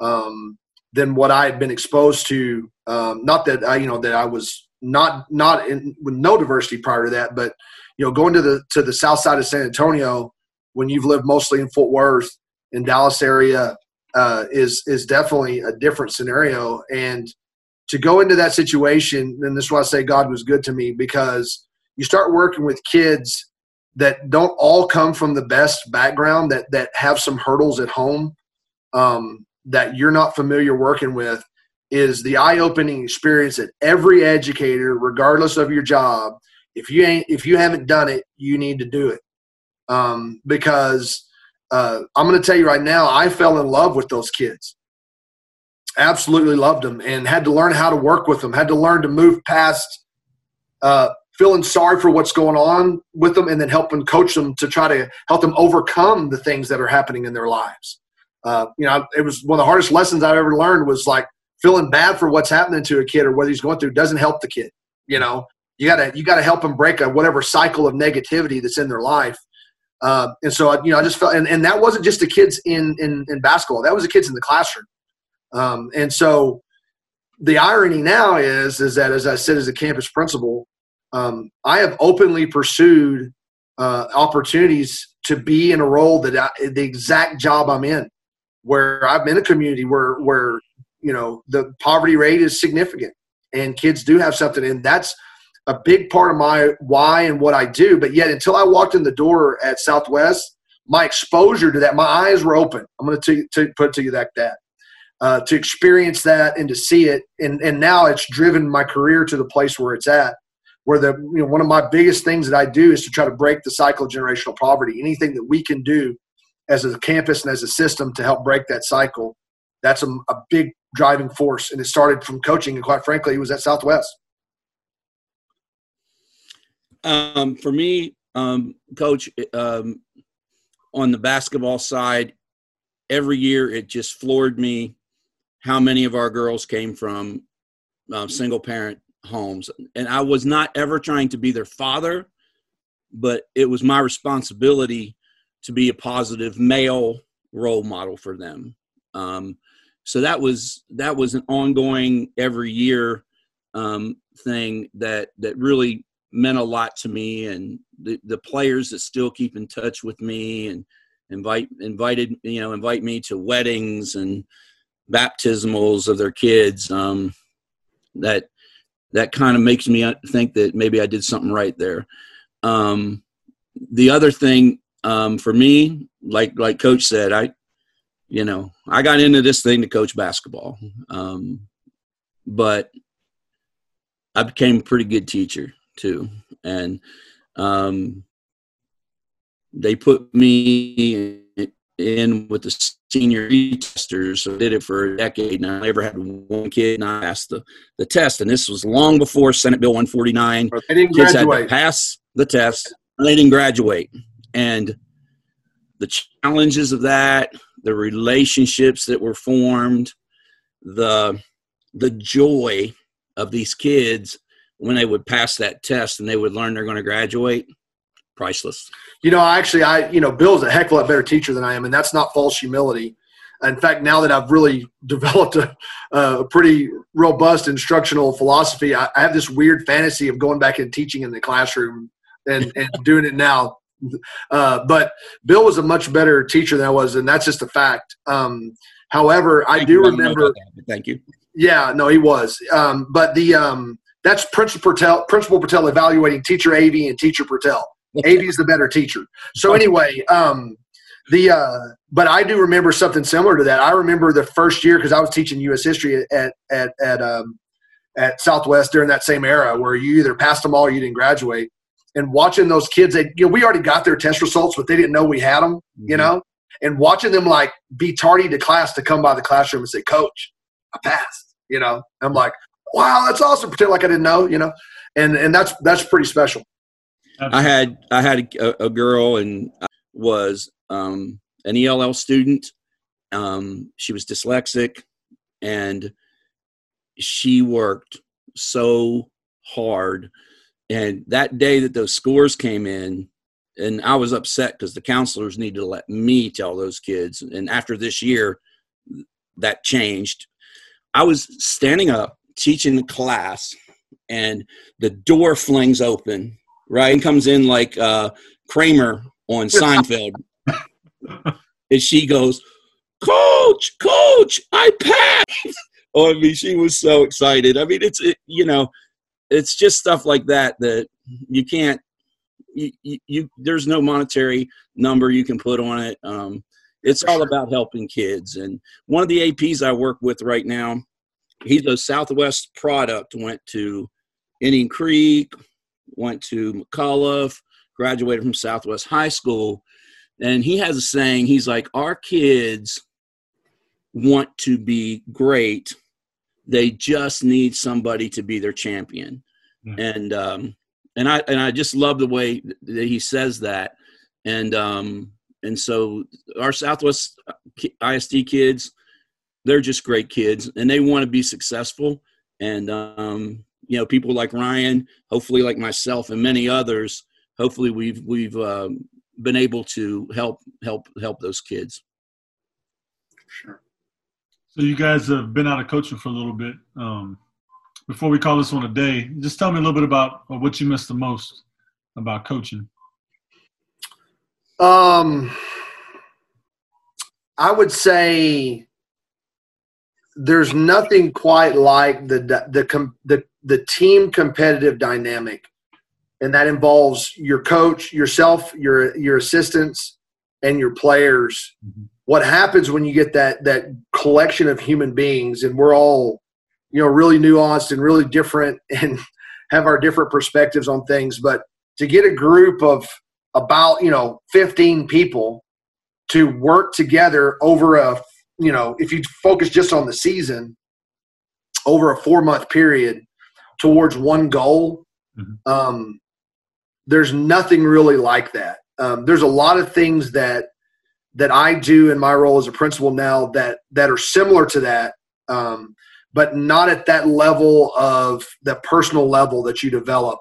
Speaker 3: um, than what I had been exposed to. Um, not that I, you know, that I was not not in, with no diversity prior to that, but you know, going to the to the south side of San Antonio when you've lived mostly in Fort Worth in Dallas area uh, is is definitely a different scenario. And to go into that situation, and this is why I say God was good to me because you start working with kids that don't all come from the best background that that have some hurdles at home um, that you're not familiar working with is the eye-opening experience that every educator regardless of your job if you ain't if you haven't done it, you need to do it. Um, because uh, I'm going to tell you right now, I fell in love with those kids. Absolutely loved them, and had to learn how to work with them. Had to learn to move past uh, feeling sorry for what's going on with them, and then helping coach them to try to help them overcome the things that are happening in their lives. Uh, you know, it was one of the hardest lessons I've ever learned was like feeling bad for what's happening to a kid or what he's going through doesn't help the kid. You know, you gotta you gotta help them break a whatever cycle of negativity that's in their life. Uh, and so you know, I just felt, and, and that wasn't just the kids in, in in basketball. That was the kids in the classroom. Um, and so the irony now is is that as I said as a campus principal, um, I have openly pursued uh, opportunities to be in a role that I, the exact job I'm in, where I'm in a community where where you know the poverty rate is significant and kids do have something, and that's a big part of my why and what I do. But yet, until I walked in the door at Southwest, my exposure to that, my eyes were open. I'm going to, to put it to you like that. Uh, to experience that and to see it, and and now it's driven my career to the place where it's at. Where the you know one of my biggest things that I do is to try to break the cycle of generational poverty. Anything that we can do as a campus and as a system to help break that cycle, that's a, a big driving force. And it started from coaching, and quite frankly, it was at Southwest.
Speaker 2: Um, for me, um, coach, um, on the basketball side, every year it just floored me how many of our girls came from uh, single parent homes. And I was not ever trying to be their father, but it was my responsibility to be a positive male role model for them. Um, so that was that was an ongoing every year um, thing that that really meant a lot to me and the, the players that still keep in touch with me and invite invited you know invite me to weddings and baptismals of their kids um, that that kind of makes me think that maybe I did something right there. Um, the other thing um, for me, like like Coach said, I you know I got into this thing to coach basketball, um, but I became a pretty good teacher too, and um, they put me in with the senior testers. So I did it for a decade. And I never had one kid not pass the, the test. And this was long before Senate Bill 149.
Speaker 3: They didn't
Speaker 2: Kids had to pass the test. And they didn't graduate. And the challenges of that, the relationships that were formed, the the joy of these kids when they would pass that test and they would learn they're going to graduate, priceless.
Speaker 3: You know, actually, I you know, Bill's a heck of a lot better teacher than I am, and that's not false humility. In fact, now that I've really developed a, a pretty robust instructional philosophy, I, I have this weird fantasy of going back and teaching in the classroom and, and doing it now. Uh, but Bill was a much better teacher than I was, and that's just a fact. Um, however, I
Speaker 2: Thank
Speaker 3: do
Speaker 2: you. don't
Speaker 3: remember.
Speaker 2: that, Thank you.
Speaker 3: Yeah, no, he was. Um, but the um, that's Principal Purtell, Principal Purtell evaluating Teacher Avey and Teacher Purtell. Avey is the better teacher. So anyway, um, the uh, but I do remember something similar to that. I remember the first year because I was teaching U.S. history at at at um, at Southwest during that same era where you either passed them all or you didn't graduate. And watching those kids, they, you know, we already got their test results, but they didn't know we had them. You
Speaker 2: Mhm.
Speaker 3: know, and watching them like be tardy to class to come by the classroom and say, "Coach, I passed." You know, I'm like, "Wow, that's awesome!" Pretend like I didn't know. You know, and and that's that's pretty special.
Speaker 2: I had I had a, a girl and I was um, an ELL student. Um, she was dyslexic, and she worked so hard. And that day that those scores came in, and I was upset because the counselors needed to let me tell those kids. And after this year, that changed. I was standing up teaching the class, and the door flings open. Ryan comes in like uh, Kramer on Seinfeld, and she goes, "Coach, Coach, I passed!" Oh, I mean, she was so excited. I mean, it's it, you know, it's just stuff like that that you can't. You, you, you there's no monetary number you can put on it. Um, it's all about helping kids. And one of the APs I work with right now, he's a Southwest product. Went to Indian Creek, went to McCullough, graduated from Southwest High School, and he has a saying. He's like, "Our kids want to be great. They just need somebody to be their champion."
Speaker 1: Yeah.
Speaker 2: And um, and I and I just love the way that he says that. And um, and so our Southwest ISD kids, they're just great kids, and they want to be successful. And um, you know, people like Ryan, hopefully like myself and many others, hopefully we've we've um, been able to help help help those kids.
Speaker 3: Sure.
Speaker 1: So you guys have been out of coaching for a little bit. Um, before we call this one a day, just tell me a little bit about what you miss the most about coaching.
Speaker 3: Um, I would say there's nothing quite like the the the the team competitive dynamic, and that involves your coach, yourself, your your assistants, and your players.
Speaker 1: Mhm.
Speaker 3: What happens when you get that that collection of human beings, and we're all, you know, really nuanced and really different, and have our different perspectives on things, but to get a group of about you know 15 people to work together over a you know if you focus just on the season over a four month period towards one goal
Speaker 1: Mhm.
Speaker 3: um, there's nothing really like that um, there's a lot of things that that i do in my role as a principal now that that are similar to that um, but not at that level of the personal level that you develop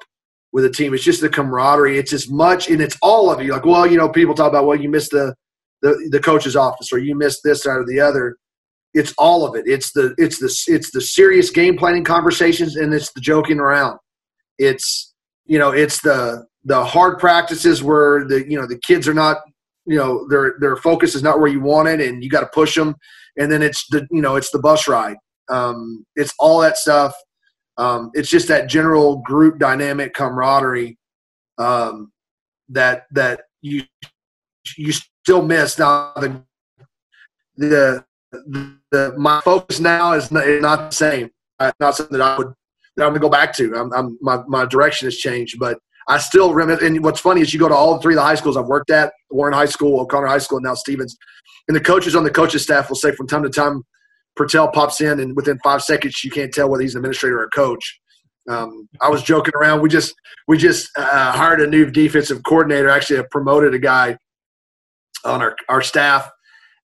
Speaker 3: with a team. It's just the camaraderie. It's as much, and it's all of you. Like, well, you know, people talk about, well, you missed the the, the coach's office, or you missed this or the other. It's all of it. It's the it's the it's the serious game planning conversations, and it's the joking around. It's you know, it's the the hard practices where the you know the kids are not you know their their focus is not where you want it, and you got to push them. And then it's the you know it's the bus ride. Um, it's all that stuff um, it's just that general group dynamic camaraderie um, that that you you still miss now the the, the my focus now is not, is not the same Uh, not something that I would that I'm gonna go back to I'm, I'm my, my direction has changed but I still remember. And what's funny is you go to all three of the high schools I've worked at Warren High School, O'Connor High School, and now Stevens. And the coaches on the coaches staff will say from time to time, Purtell pops in, and within five seconds, you can't tell whether he's an administrator or a coach. Um, I was joking around. We just we just uh, hired a new defensive coordinator. Actually, I promoted a guy on our our staff,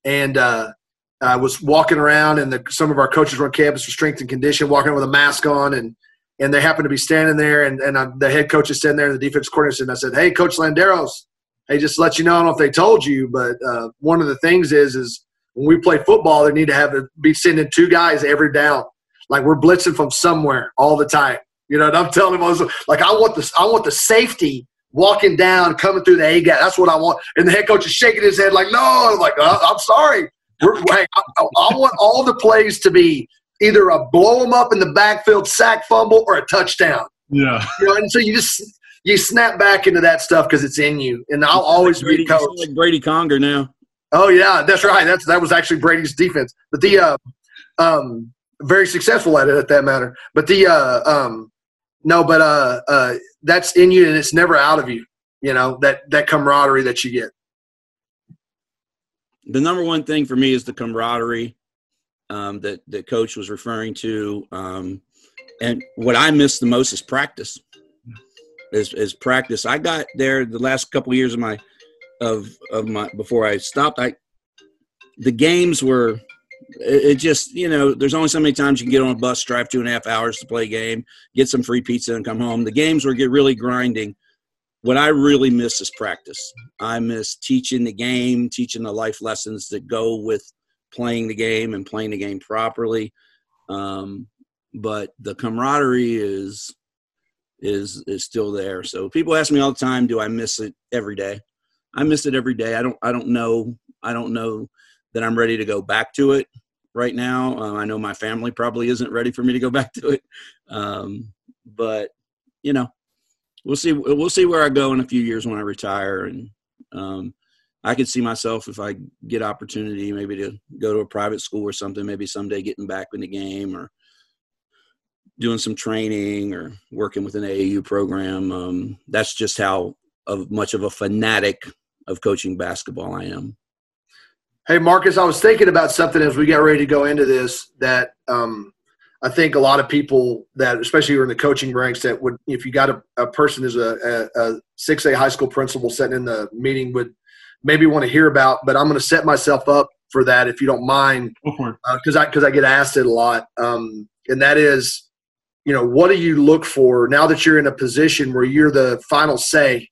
Speaker 3: and uh, I was walking around, and the, some of our coaches were on campus for strength and condition, walking with a mask on, and and they happened to be standing there, and and I, the head coach is standing there, and the defense coordinator, and I said, "Hey, Coach Landeros, hey, just let you know, I don't know if they told you, but uh, one of the things is is when we play football, they need to have to be sending two guys every down, like we're blitzing from somewhere all the time." You know, and I'm telling him, I was like, I want this, I want the safety walking down, coming through the A gap. That's what I want. And the head coach is shaking his head like, no. I'm like, uh, I'm sorry. We're, I, I want all the plays to be either a blow them up in the backfield sack fumble or a touchdown.
Speaker 1: Yeah.
Speaker 3: You know, and so you just you snap back into that stuff because it's in you. And I'll always
Speaker 2: like Brady,
Speaker 3: be coach.
Speaker 2: Like Brady Conger now.
Speaker 3: Oh yeah, that's right. That's that was actually Brady's defense. But the uh, um, very successful at it at that matter. But the uh, um, no, but uh, uh, that's in you and it's never out of you. You know that that camaraderie that you get.
Speaker 2: The number one thing for me is the camaraderie um, that that coach was referring to, um, and what I miss the most is practice. Is, is practice. I got there the last couple of years of my of of my before I stopped. I the games were it, it just you know there's only so many times you can get on a bus, drive two and a half hours to play a game, get some free pizza, and come home. The games were get really grinding. What I really miss is practice. I miss teaching the game, teaching the life lessons that go with playing the game and playing the game properly. Um, but the camaraderie is is is still there. So people ask me all the time, do I miss it every day? I miss it every day. I don't I don't know I don't know that I'm ready to go back to it right now. Uh, I know my family probably isn't ready for me to go back to it. Um, but you know, we'll see we'll see where I go in a few years when I retire and um, I could see myself if I get opportunity maybe to go to a private school or something, maybe someday getting back in the game or doing some training or working with an AAU program. Um, that's just how of much of a fanatic of coaching basketball I am.
Speaker 3: Hey, Marcus, I was thinking about something as we got ready to go into this that um, I think a lot of people that, especially who are in the coaching ranks, that would, if you got a, a person as a, a, a 6A high school principal sitting in the meeting, would maybe want to hear about. But I'm going to set myself up for that if you don't mind, because uh, I because I get asked it a lot, um, and that is, you know, what do you look for now that you're in a position where you're the final say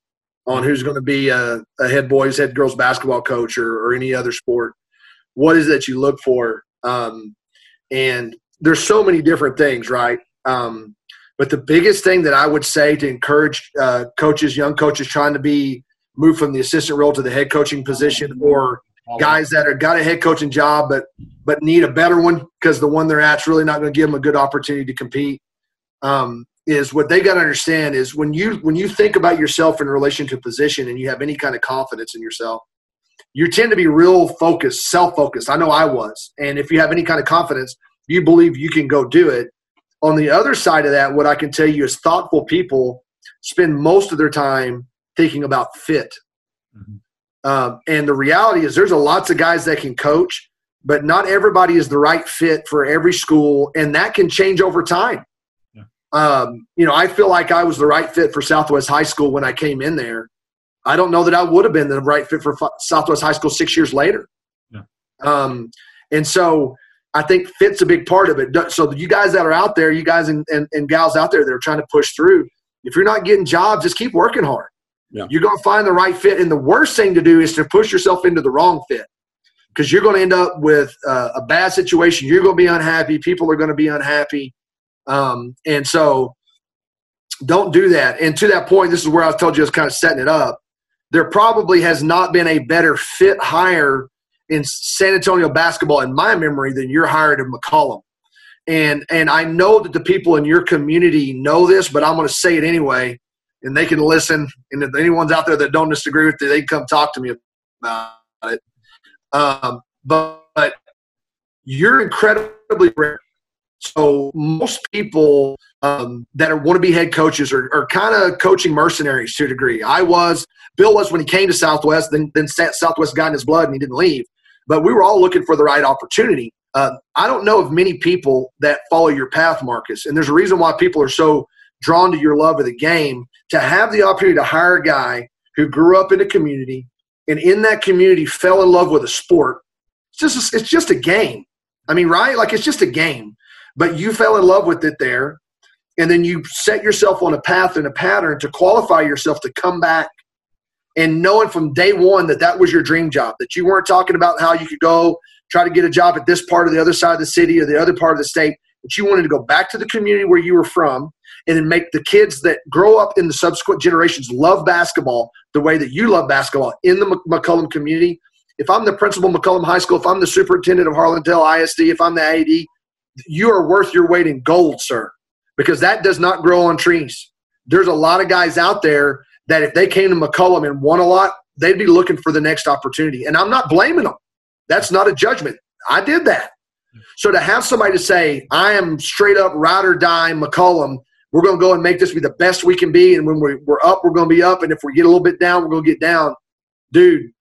Speaker 3: on who's going to be a, a head boys, head girls basketball coach or, or any other sport. What is that you look for? Um, and there's so many different things, right? Um, but the biggest thing that I would say to encourage uh, coaches, young coaches trying to be move from the assistant role to the head coaching position, or guys that are got a head coaching job but but need a better one because the one they're at's really not going to give them a good opportunity to compete. Um, is what they got to understand is when you when you think about yourself in relation to position and you have any kind of confidence in yourself you tend to be real focused self-focused i know i was and if you have any kind of confidence you believe you can go do it on the other side of that what i can tell you is thoughtful people spend most of their time thinking about fit mm-hmm. um, and the reality is there's a lots of guys that can coach but not everybody is the right fit for every school and that can change over time um, you know, I feel like I was the right fit for Southwest High School when I came in there. I don't know that I would have been the right fit for Southwest High School six years later. Yeah. Um, and so I think fit's a big part of it. So you guys that are out there, you guys and, and, and gals out there that are trying to push through, if you're not getting jobs, just keep working hard. Yeah. You're going to find the right fit. And the worst thing to do is to push yourself into the wrong fit because you're going to end up with uh, a bad situation. You're going to be unhappy. People are going to be unhappy. Um, and so don't do that. And to that point, this is where I told you I was kind of setting it up. There probably has not been a better fit hire in San Antonio basketball in my memory than you're hired in McCollum. And and I know that the people in your community know this, but I'm going to say it anyway, and they can listen. And if anyone's out there that don't disagree with it, they come talk to me about it. Um, but, but you're incredibly rare so most people um, that are want to be head coaches are, or kind of coaching mercenaries to a degree. I was, Bill was when he came to Southwest, then, then Southwest got in his blood and he didn't leave. But we were all looking for the right opportunity. Uh, I don't know of many people that follow your path, Marcus. And there's a reason why people are so drawn to your love of the game to have the opportunity to hire a guy who grew up in a community and in that community fell in love with a sport. It's just, it's just a game. I mean, right? Like it's just a game. But you fell in love with it there and then you set yourself on a path and a pattern to qualify yourself to come back and knowing from day one that that was your dream job that you weren't talking about how you could go try to get a job at this part of the other side of the city or the other part of the state that you wanted to go back to the community where you were from and then make the kids that grow up in the subsequent generations love basketball the way that you love basketball in the McCollum community if i'm the principal of McCollum high school if i'm the superintendent of harlandale isd if i'm the ad you are worth your weight in gold sir because that does not grow on trees. There's a lot of guys out there that if they came to McCollum and won a lot, they'd be looking for the next opportunity. And I'm not blaming them. That's not a judgment. I did that. So to have somebody to say, I am straight up ride or die McCollum, we're going to go and make this be the best we can be. And when we're, we're up, we're going to be up. And if we get a little bit down, we're going to get down. Dude,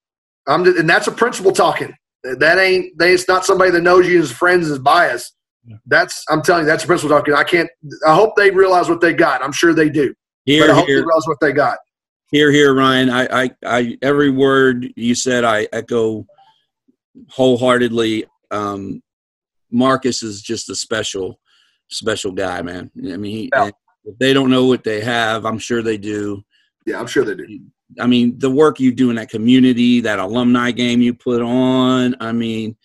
Speaker 3: I'm just, and that's a principal talking. That ain't, they, it's not somebody that knows you as friends as bias. That's I'm telling you, that's the principal talking. I can't. I hope they realize what they got. I'm sure they do.
Speaker 2: Here, but
Speaker 3: I hope
Speaker 2: here.
Speaker 3: they realize what they got.
Speaker 2: Here, here, Ryan. I, I, I every word you said, I echo wholeheartedly. Um, Marcus is just a special, special guy, man. I mean, he, yeah. if they don't know what they have, I'm sure they do.
Speaker 3: Yeah, I'm sure they do.
Speaker 2: I mean, the work you do in that community, that alumni game you put on. I mean,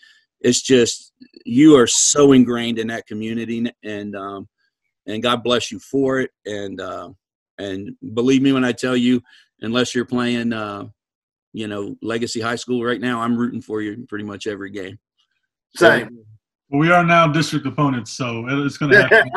Speaker 2: it's just you are so ingrained in that community, and um, and God bless you for it. And uh, and believe me when I tell you, unless you're playing, uh, you know, Legacy High School right now, I'm rooting for you pretty much every game.
Speaker 3: Same.
Speaker 1: Well, we are now district opponents, so it's going to happen.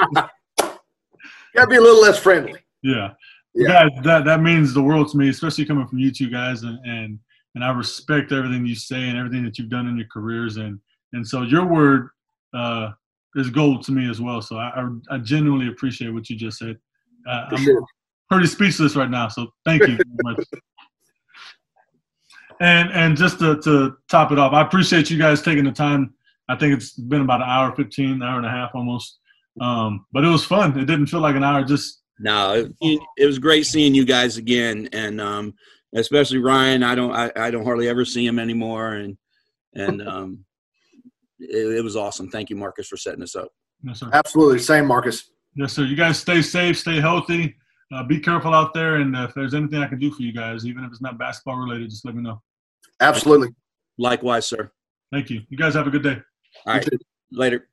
Speaker 3: Got to be a little less friendly.
Speaker 1: Yeah. Yeah. Guys, that that means the world to me, especially coming from you two guys, and and and I respect everything you say and everything that you've done in your careers, and and so your word uh, is gold to me as well. So I, I, I genuinely appreciate what you just said. Uh, I'm sure. pretty speechless right now. So thank you very much. And and just to, to top it off, I appreciate you guys taking the time. I think it's been about an hour, 15, hour and a half almost. Um, but it was fun. It didn't feel like an hour. Just
Speaker 2: no, it, it was great seeing you guys again, and um, especially Ryan. I don't I, I don't hardly ever see him anymore, and and um, it, it, was awesome. Thank you, Marcus, for setting this up.
Speaker 3: Yes, sir. Absolutely. Same, Marcus.
Speaker 1: Yes, sir. You guys stay safe, stay healthy. Uh, be careful out there. And if there's anything I can do for you guys, even if it's not basketball related, just let me know.
Speaker 3: Absolutely.
Speaker 2: Likewise, sir.
Speaker 1: Thank you. You guys have a good day.
Speaker 2: All right. Later.